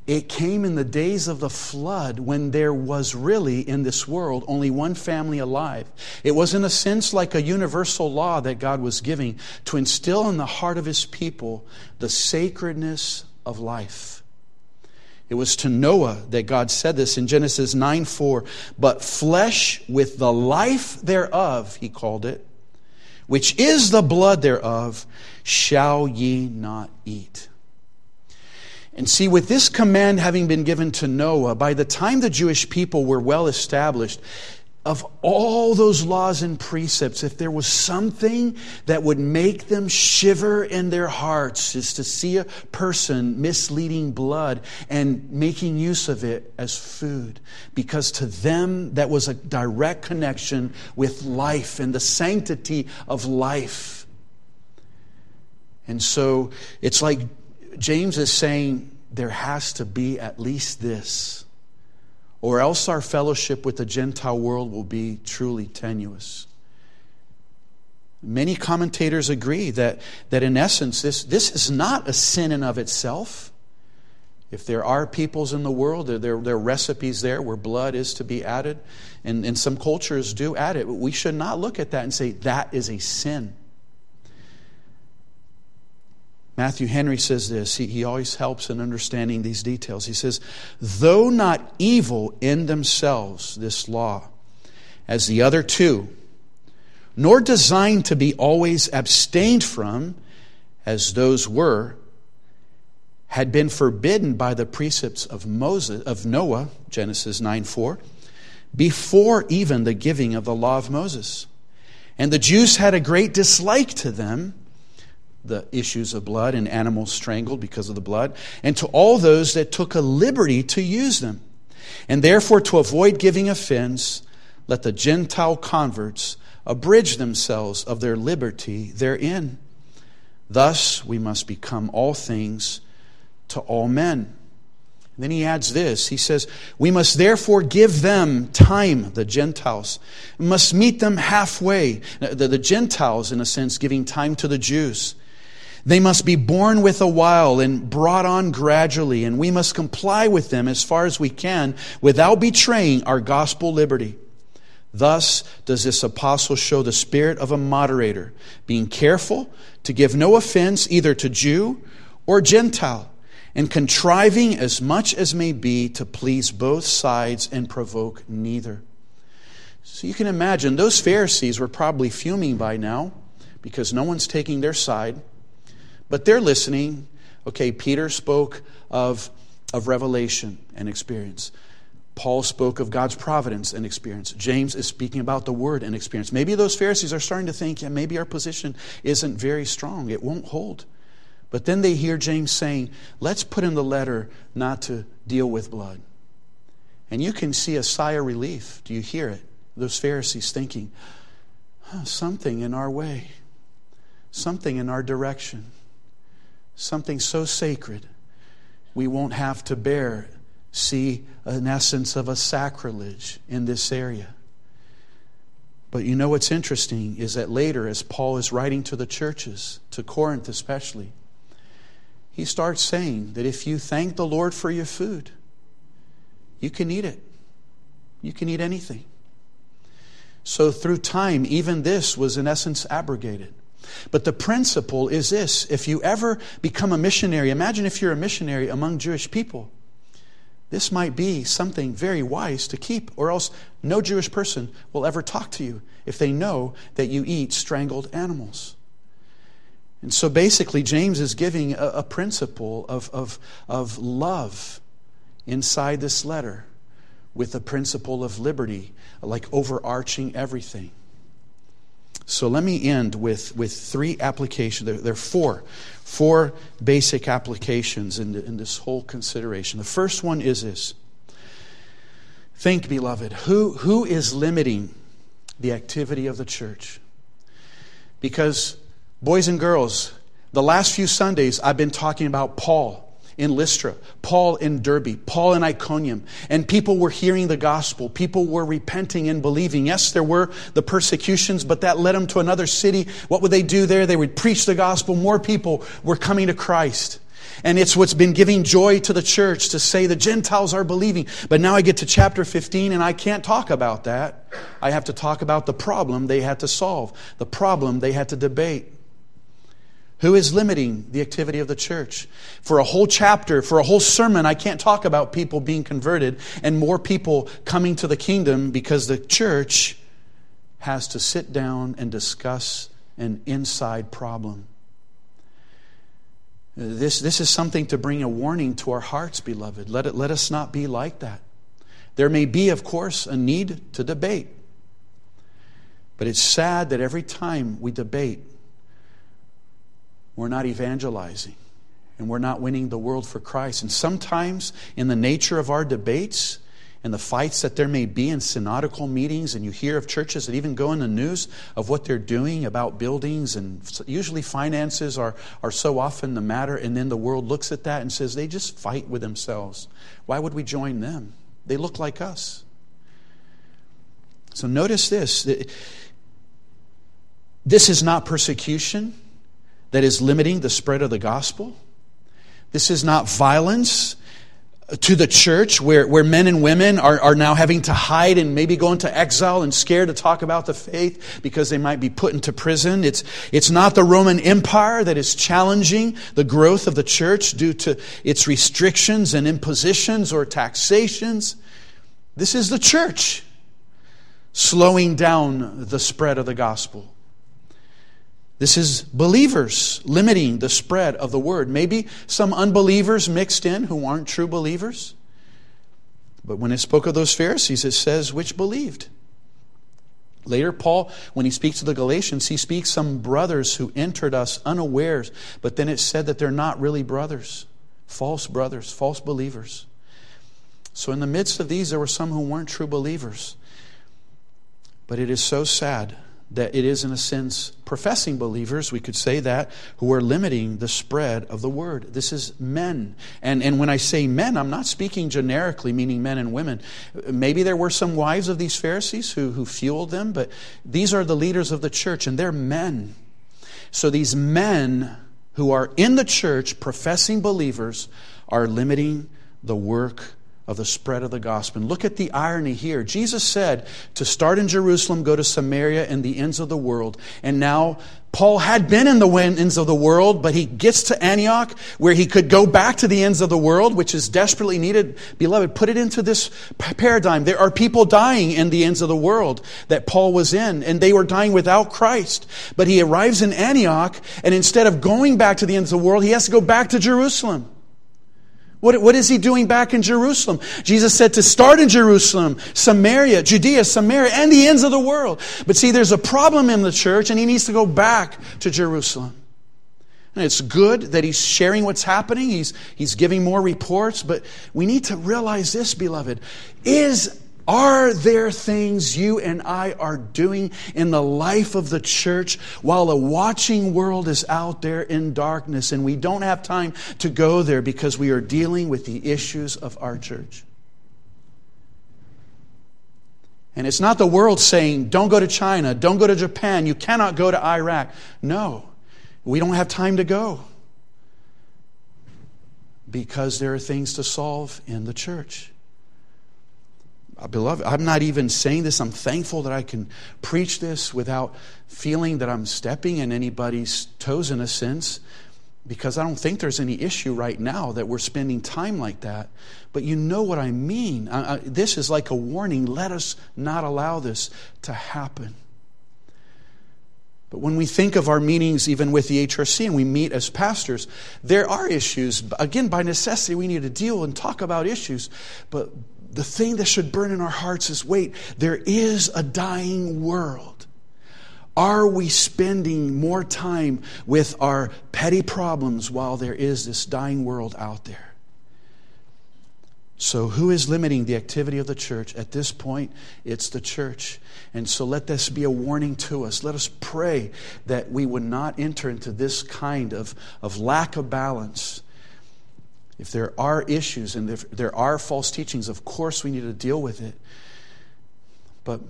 It came in the days of the flood when there was really in this world only one family alive. It was, in a sense, like a universal law that God was giving to instill in the heart of his people the sacredness of life. It was to Noah that God said this in Genesis 9 4. But flesh with the life thereof, he called it, which is the blood thereof, shall ye not eat. And see, with this command having been given to Noah, by the time the Jewish people were well established, of all those laws and precepts, if there was something that would make them shiver in their hearts, is to see a person misleading blood and making use of it as food. Because to them, that was a direct connection with life and the sanctity of life. And so it's like James is saying there has to be at least this, or else our fellowship with the Gentile world will be truly tenuous. Many commentators agree that, that in essence, this, this is not a sin in of itself. If there are peoples in the world, there, there, there, are recipes there where blood is to be added, and, and some cultures do add it. But We should not look at that and say that is a sin. Matthew Henry says this. He, he always helps in understanding these details. He says, Though not evil in themselves, this law, as the other two, nor designed to be always abstained from, as those were, had been forbidden by the precepts of Moses of Noah, Genesis 9 4, before even the giving of the law of Moses. And the Jews had a great dislike to them the issues of blood and animals strangled because of the blood, and to all those that took a liberty to use them. And therefore, to avoid giving offense, let the Gentile converts abridge themselves of their liberty therein. Thus, we must become all things to all men. And then he adds this he says, We must therefore give them time, the Gentiles. We must meet them halfway. The, the Gentiles, in a sense, giving time to the Jews. They must be borne with a while and brought on gradually, and we must comply with them as far as we can without betraying our gospel liberty. Thus does this apostle show the spirit of a moderator, being careful to give no offense either to Jew or Gentile, and contriving as much as may be to please both sides and provoke neither. So you can imagine those Pharisees were probably fuming by now because no one's taking their side. But they're listening. Okay, Peter spoke of, of revelation and experience. Paul spoke of God's providence and experience. James is speaking about the word and experience. Maybe those Pharisees are starting to think, yeah, maybe our position isn't very strong. It won't hold. But then they hear James saying, let's put in the letter not to deal with blood. And you can see a sigh of relief. Do you hear it? Those Pharisees thinking, huh, something in our way, something in our direction something so sacred, we won't have to bear, see an essence of a sacrilege in this area. But you know what's interesting is that later, as Paul is writing to the churches, to Corinth especially, he starts saying that if you thank the Lord for your food, you can eat it. You can eat anything. So, through time, even this was in essence abrogated. But the principle is this if you ever become a missionary, imagine if you're a missionary among Jewish people. This might be something very wise to keep, or else no Jewish person will ever talk to you if they know that you eat strangled animals. And so basically, James is giving a, a principle of, of, of love inside this letter with a principle of liberty, like overarching everything. So let me end with, with three applications. There, there are four, four basic applications in, the, in this whole consideration. The first one is this Think, beloved, who, who is limiting the activity of the church? Because, boys and girls, the last few Sundays I've been talking about Paul in Lystra, Paul in Derbe, Paul in Iconium, and people were hearing the gospel. People were repenting and believing. Yes, there were the persecutions, but that led them to another city. What would they do there? They would preach the gospel. More people were coming to Christ. And it's what's been giving joy to the church to say the Gentiles are believing. But now I get to chapter 15 and I can't talk about that. I have to talk about the problem they had to solve, the problem they had to debate. Who is limiting the activity of the church? For a whole chapter, for a whole sermon, I can't talk about people being converted and more people coming to the kingdom because the church has to sit down and discuss an inside problem. This, this is something to bring a warning to our hearts, beloved. Let, it, let us not be like that. There may be, of course, a need to debate. But it's sad that every time we debate, we're not evangelizing and we're not winning the world for Christ. And sometimes, in the nature of our debates and the fights that there may be in synodical meetings, and you hear of churches that even go in the news of what they're doing about buildings, and usually finances are, are so often the matter, and then the world looks at that and says they just fight with themselves. Why would we join them? They look like us. So notice this. This is not persecution that is limiting the spread of the gospel. This is not violence to the church where, where men and women are, are now having to hide and maybe go into exile and scared to talk about the faith because they might be put into prison. It's, it's not the Roman Empire that is challenging the growth of the church due to its restrictions and impositions or taxations. This is the church slowing down the spread of the gospel. This is believers limiting the spread of the word. Maybe some unbelievers mixed in who aren't true believers. But when it spoke of those Pharisees, it says which believed. Later, Paul, when he speaks to the Galatians, he speaks some brothers who entered us unawares, but then it said that they're not really brothers, false brothers, false believers. So, in the midst of these, there were some who weren't true believers. But it is so sad that it is, in a sense, professing believers, we could say that, who are limiting the spread of the word. This is men. And, and when I say men, I'm not speaking generically, meaning men and women. Maybe there were some wives of these Pharisees who, who fueled them, but these are the leaders of the church, and they're men. So these men who are in the church, professing believers, are limiting the work of the spread of the gospel. And look at the irony here. Jesus said to start in Jerusalem, go to Samaria and the ends of the world. And now Paul had been in the ends of the world, but he gets to Antioch where he could go back to the ends of the world, which is desperately needed. Beloved, put it into this paradigm. There are people dying in the ends of the world that Paul was in, and they were dying without Christ. But he arrives in Antioch, and instead of going back to the ends of the world, he has to go back to Jerusalem. What, what is he doing back in Jerusalem? Jesus said to start in Jerusalem, Samaria, Judea, Samaria, and the ends of the world. But see, there's a problem in the church, and he needs to go back to Jerusalem. And it's good that he's sharing what's happening. He's, he's giving more reports, but we need to realize this, beloved. Is are there things you and I are doing in the life of the church while a watching world is out there in darkness and we don't have time to go there because we are dealing with the issues of our church? And it's not the world saying, don't go to China, don't go to Japan, you cannot go to Iraq. No, we don't have time to go because there are things to solve in the church. Beloved, I'm not even saying this. I'm thankful that I can preach this without feeling that I'm stepping in anybody's toes in a sense, because I don't think there's any issue right now that we're spending time like that. But you know what I mean. I, I, this is like a warning. Let us not allow this to happen. But when we think of our meetings, even with the HRC, and we meet as pastors, there are issues. Again, by necessity, we need to deal and talk about issues. But the thing that should burn in our hearts is wait, there is a dying world. Are we spending more time with our petty problems while there is this dying world out there? So, who is limiting the activity of the church? At this point, it's the church. And so, let this be a warning to us. Let us pray that we would not enter into this kind of, of lack of balance If there are issues and if there are false teachings, of course we need to deal with it. But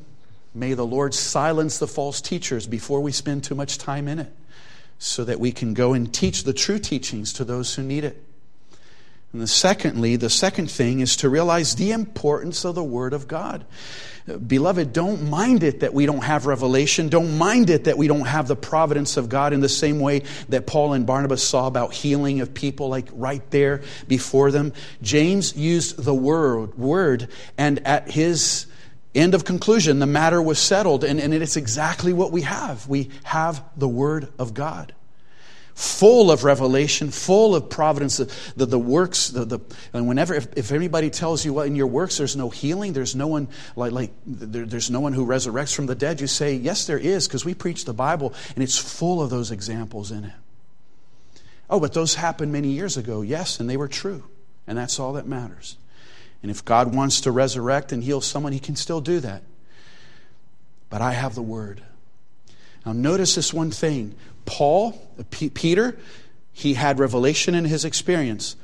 may the Lord silence the false teachers before we spend too much time in it so that we can go and teach the true teachings to those who need it. And the secondly, the second thing is to realize the importance of the Word of God. Beloved, don't mind it that we don't have revelation. Don't mind it that we don't have the providence of God in the same way that Paul and Barnabas saw about healing of people, like right there before them. James used the word, word, and at his end of conclusion, the matter was settled. And, and it's exactly what we have. We have the Word of God full of revelation, full of providence. The, the, the works, the, the, and whenever, if, if, anybody tells you well, in your works there's no healing, there's no one like, like there, there's no one who resurrects from the dead, you say, yes, there is, because we preach the Bible and it's full of those examples in it. Oh, but those happened many years ago. Yes, and they were true. And that's all that matters. And if God wants to resurrect and heal someone, he can still do that. But I have the word. Now, notice this one thing Paul, P- Peter, he had revelation in his experience.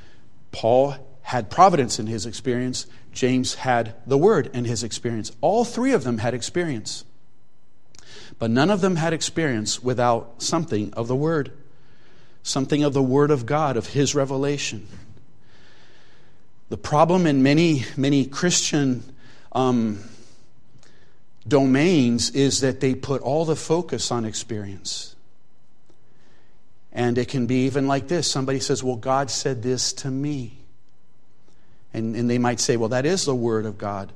Paul had providence in his experience. James had the word in his experience. All three of them had experience. But none of them had experience without something of the word, something of the word of God, of his revelation. The problem in many, many Christian um, domains is that they put all the focus on experience. And it can be even like this somebody says, Well, God said this to me. And, and they might say, Well, that is the word of God.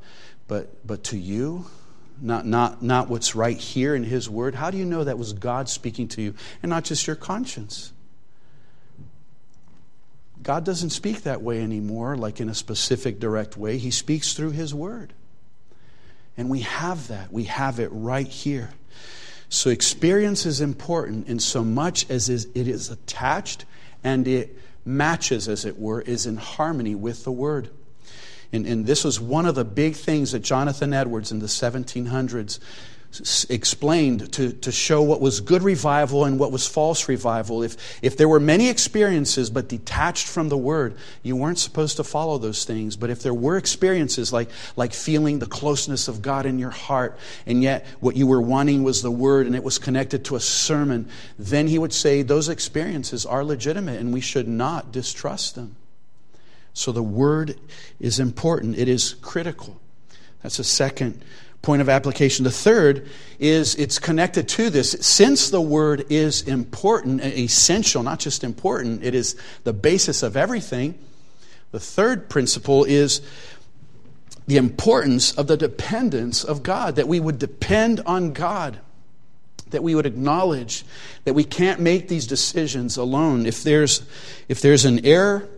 But, but to you, not, not, not what's right here in His word, how do you know that was God speaking to you and not just your conscience? God doesn't speak that way anymore, like in a specific, direct way. He speaks through His Word. And we have that. We have it right here. So, experience is important in so much as it is attached and it matches, as it were, is in harmony with the Word. And, and this was one of the big things that Jonathan Edwards in the 1700s explained to, to show what was good revival and what was false revival. If, if there were many experiences but detached from the word, you weren't supposed to follow those things. But if there were experiences like, like feeling the closeness of God in your heart, and yet what you were wanting was the word and it was connected to a sermon, then he would say those experiences are legitimate and we should not distrust them. So the word is important, it is critical. That's a second point of application. The third is it's connected to this. Since the word is important, essential, not just important, it is the basis of everything. The third principle is the importance of the dependence of God, that we would depend on God, that we would acknowledge that we can't make these decisions alone. If there's, if there's an error,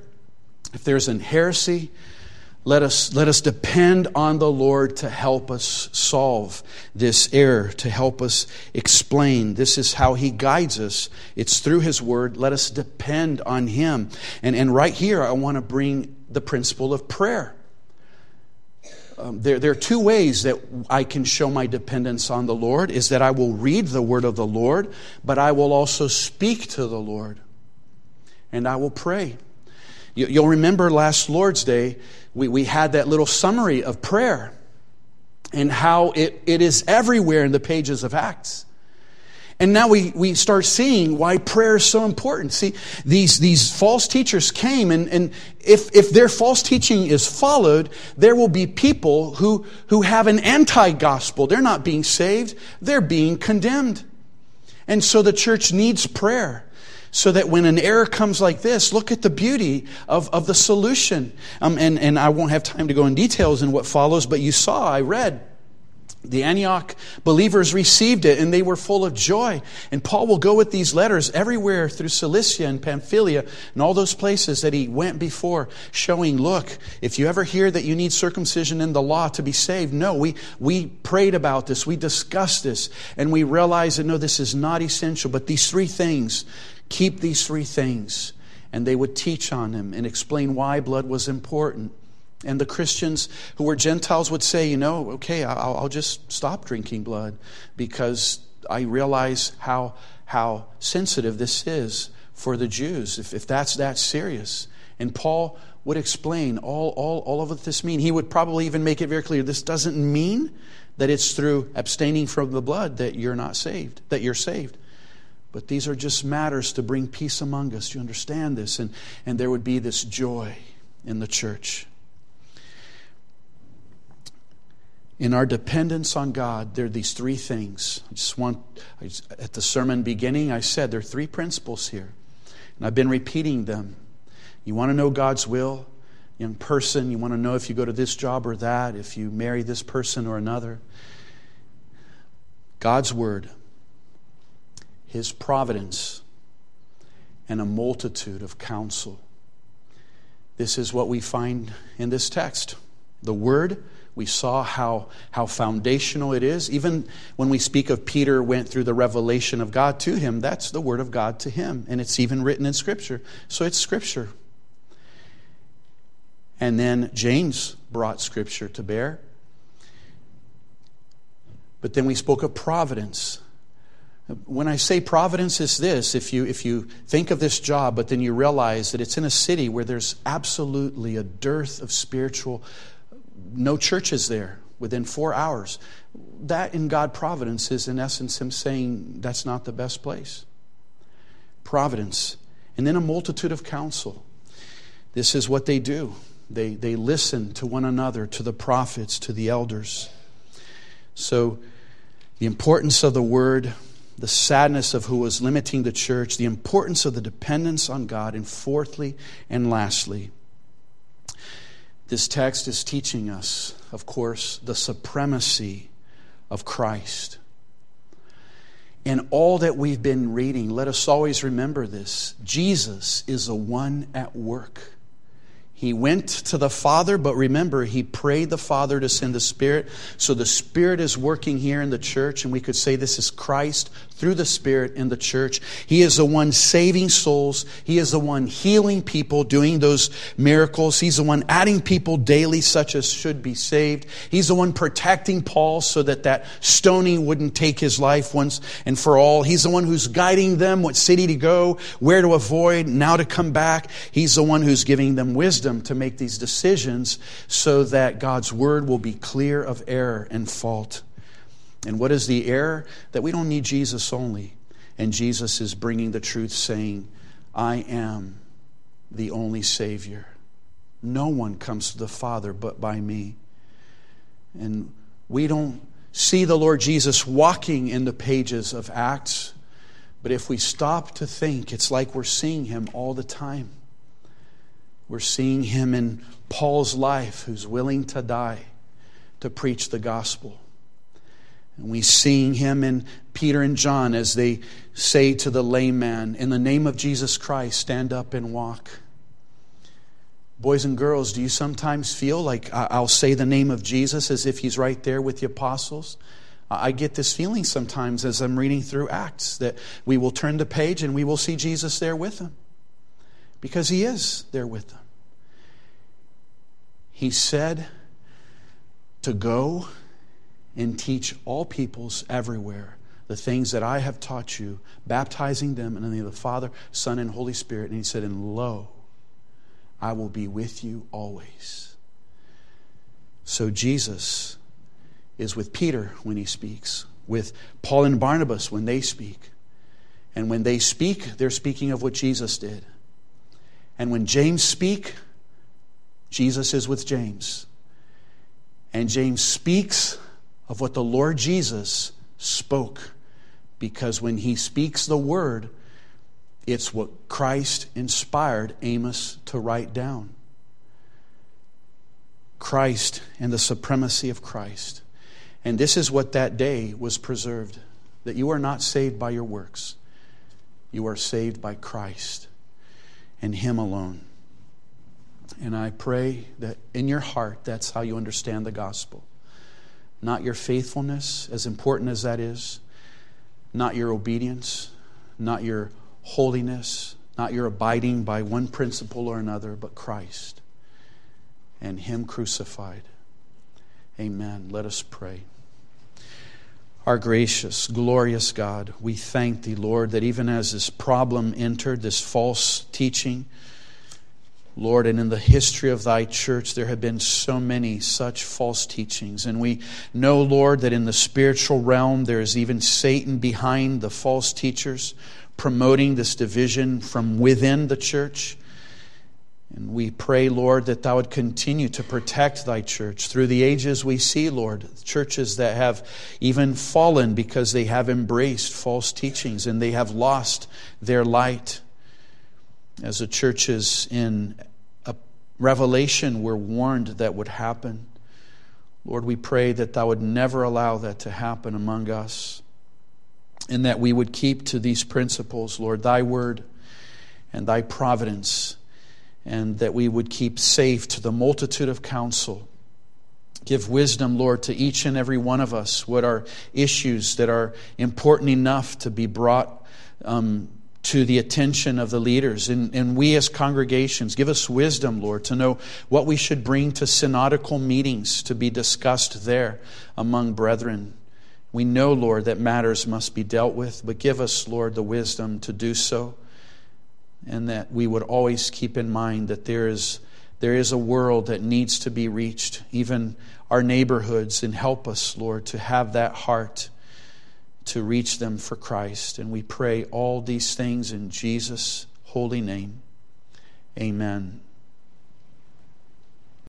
if there's an heresy, let us, let us depend on the Lord to help us solve this error, to help us explain. This is how He guides us. It's through His Word. Let us depend on Him. And, and right here, I want to bring the principle of prayer. Um, there, there are two ways that I can show my dependence on the Lord is that I will read the word of the Lord, but I will also speak to the Lord. And I will pray. You'll remember last Lord's Day, we, we had that little summary of prayer and how it, it is everywhere in the pages of Acts. And now we, we start seeing why prayer is so important. See, these, these false teachers came, and, and if, if their false teaching is followed, there will be people who, who have an anti gospel. They're not being saved, they're being condemned. And so the church needs prayer so that when an error comes like this, look at the beauty of, of the solution. Um, and, and I won't have time to go in details in what follows, but you saw, I read, the Antioch believers received it and they were full of joy. And Paul will go with these letters everywhere through Cilicia and Pamphylia and all those places that he went before, showing, look, if you ever hear that you need circumcision in the law to be saved, no, we, we prayed about this, we discussed this, and we realized that no, this is not essential. But these three things Keep these three things. And they would teach on them and explain why blood was important. And the Christians who were Gentiles would say, you know, okay, I'll, I'll just stop drinking blood because I realize how, how sensitive this is for the Jews, if, if that's that serious. And Paul would explain all, all, all of what this mean. He would probably even make it very clear this doesn't mean that it's through abstaining from the blood that you're not saved, that you're saved. But these are just matters to bring peace among us. You understand this? And, and there would be this joy in the church. In our dependence on God, there are these three things. I just want, I just, at the sermon beginning, I said there are three principles here. And I've been repeating them. You want to know God's will? Young person, you want to know if you go to this job or that, if you marry this person or another. God's Word, His providence, and a multitude of counsel. This is what we find in this text. The Word, we saw how, how foundational it is. Even when we speak of Peter went through the revelation of God to him, that's the Word of God to him. And it's even written in Scripture. So it's Scripture. And then James brought Scripture to bear. But then we spoke of providence. When I say providence is this, if you, if you think of this job, but then you realize that it's in a city where there's absolutely a dearth of spiritual, no churches there within four hours, that in God providence is in essence Him saying that's not the best place. Providence. And then a multitude of counsel. This is what they do. They, they listen to one another, to the prophets, to the elders. So, the importance of the word, the sadness of who was limiting the church, the importance of the dependence on God, and fourthly and lastly, this text is teaching us, of course, the supremacy of Christ. In all that we've been reading, let us always remember this Jesus is the one at work. He went to the Father, but remember, he prayed the Father to send the Spirit. So the Spirit is working here in the church, and we could say this is Christ through the Spirit in the church. He is the one saving souls. He is the one healing people, doing those miracles. He's the one adding people daily, such as should be saved. He's the one protecting Paul so that that stoning wouldn't take his life once and for all. He's the one who's guiding them what city to go, where to avoid, now to come back. He's the one who's giving them wisdom to make these decisions so that God's word will be clear of error and fault. And what is the error? That we don't need Jesus only. And Jesus is bringing the truth, saying, I am the only Savior. No one comes to the Father but by me. And we don't see the Lord Jesus walking in the pages of Acts, but if we stop to think, it's like we're seeing him all the time. We're seeing him in Paul's life, who's willing to die to preach the gospel. And we see him in Peter and John as they say to the lame man, In the name of Jesus Christ, stand up and walk. Boys and girls, do you sometimes feel like I'll say the name of Jesus as if he's right there with the apostles? I get this feeling sometimes as I'm reading through Acts that we will turn the page and we will see Jesus there with them because he is there with them. He said to go and teach all peoples everywhere the things that I have taught you, baptizing them in the name of the Father, Son, and Holy Spirit. And he said, And lo, I will be with you always. So Jesus is with Peter when he speaks, with Paul and Barnabas when they speak. And when they speak, they're speaking of what Jesus did. And when James speak, Jesus is with James. And James speaks of what the Lord Jesus spoke. Because when he speaks the word, it's what Christ inspired Amos to write down. Christ and the supremacy of Christ. And this is what that day was preserved that you are not saved by your works, you are saved by Christ and Him alone. And I pray that in your heart, that's how you understand the gospel. Not your faithfulness, as important as that is, not your obedience, not your holiness, not your abiding by one principle or another, but Christ and Him crucified. Amen. Let us pray. Our gracious, glorious God, we thank Thee, Lord, that even as this problem entered, this false teaching, Lord, and in the history of thy church, there have been so many such false teachings. And we know, Lord, that in the spiritual realm, there is even Satan behind the false teachers, promoting this division from within the church. And we pray, Lord, that thou would continue to protect thy church. Through the ages, we see, Lord, churches that have even fallen because they have embraced false teachings and they have lost their light as the churches in a Revelation were warned that would happen. Lord, we pray that thou would never allow that to happen among us and that we would keep to these principles, Lord, thy word and thy providence, and that we would keep safe to the multitude of counsel. Give wisdom, Lord, to each and every one of us. What are issues that are important enough to be brought um, to the attention of the leaders. And, and we as congregations, give us wisdom, Lord, to know what we should bring to synodical meetings to be discussed there among brethren. We know, Lord, that matters must be dealt with, but give us, Lord, the wisdom to do so. And that we would always keep in mind that there is, there is a world that needs to be reached, even our neighborhoods, and help us, Lord, to have that heart to reach them for Christ. And we pray all these things in Jesus' holy name. Amen.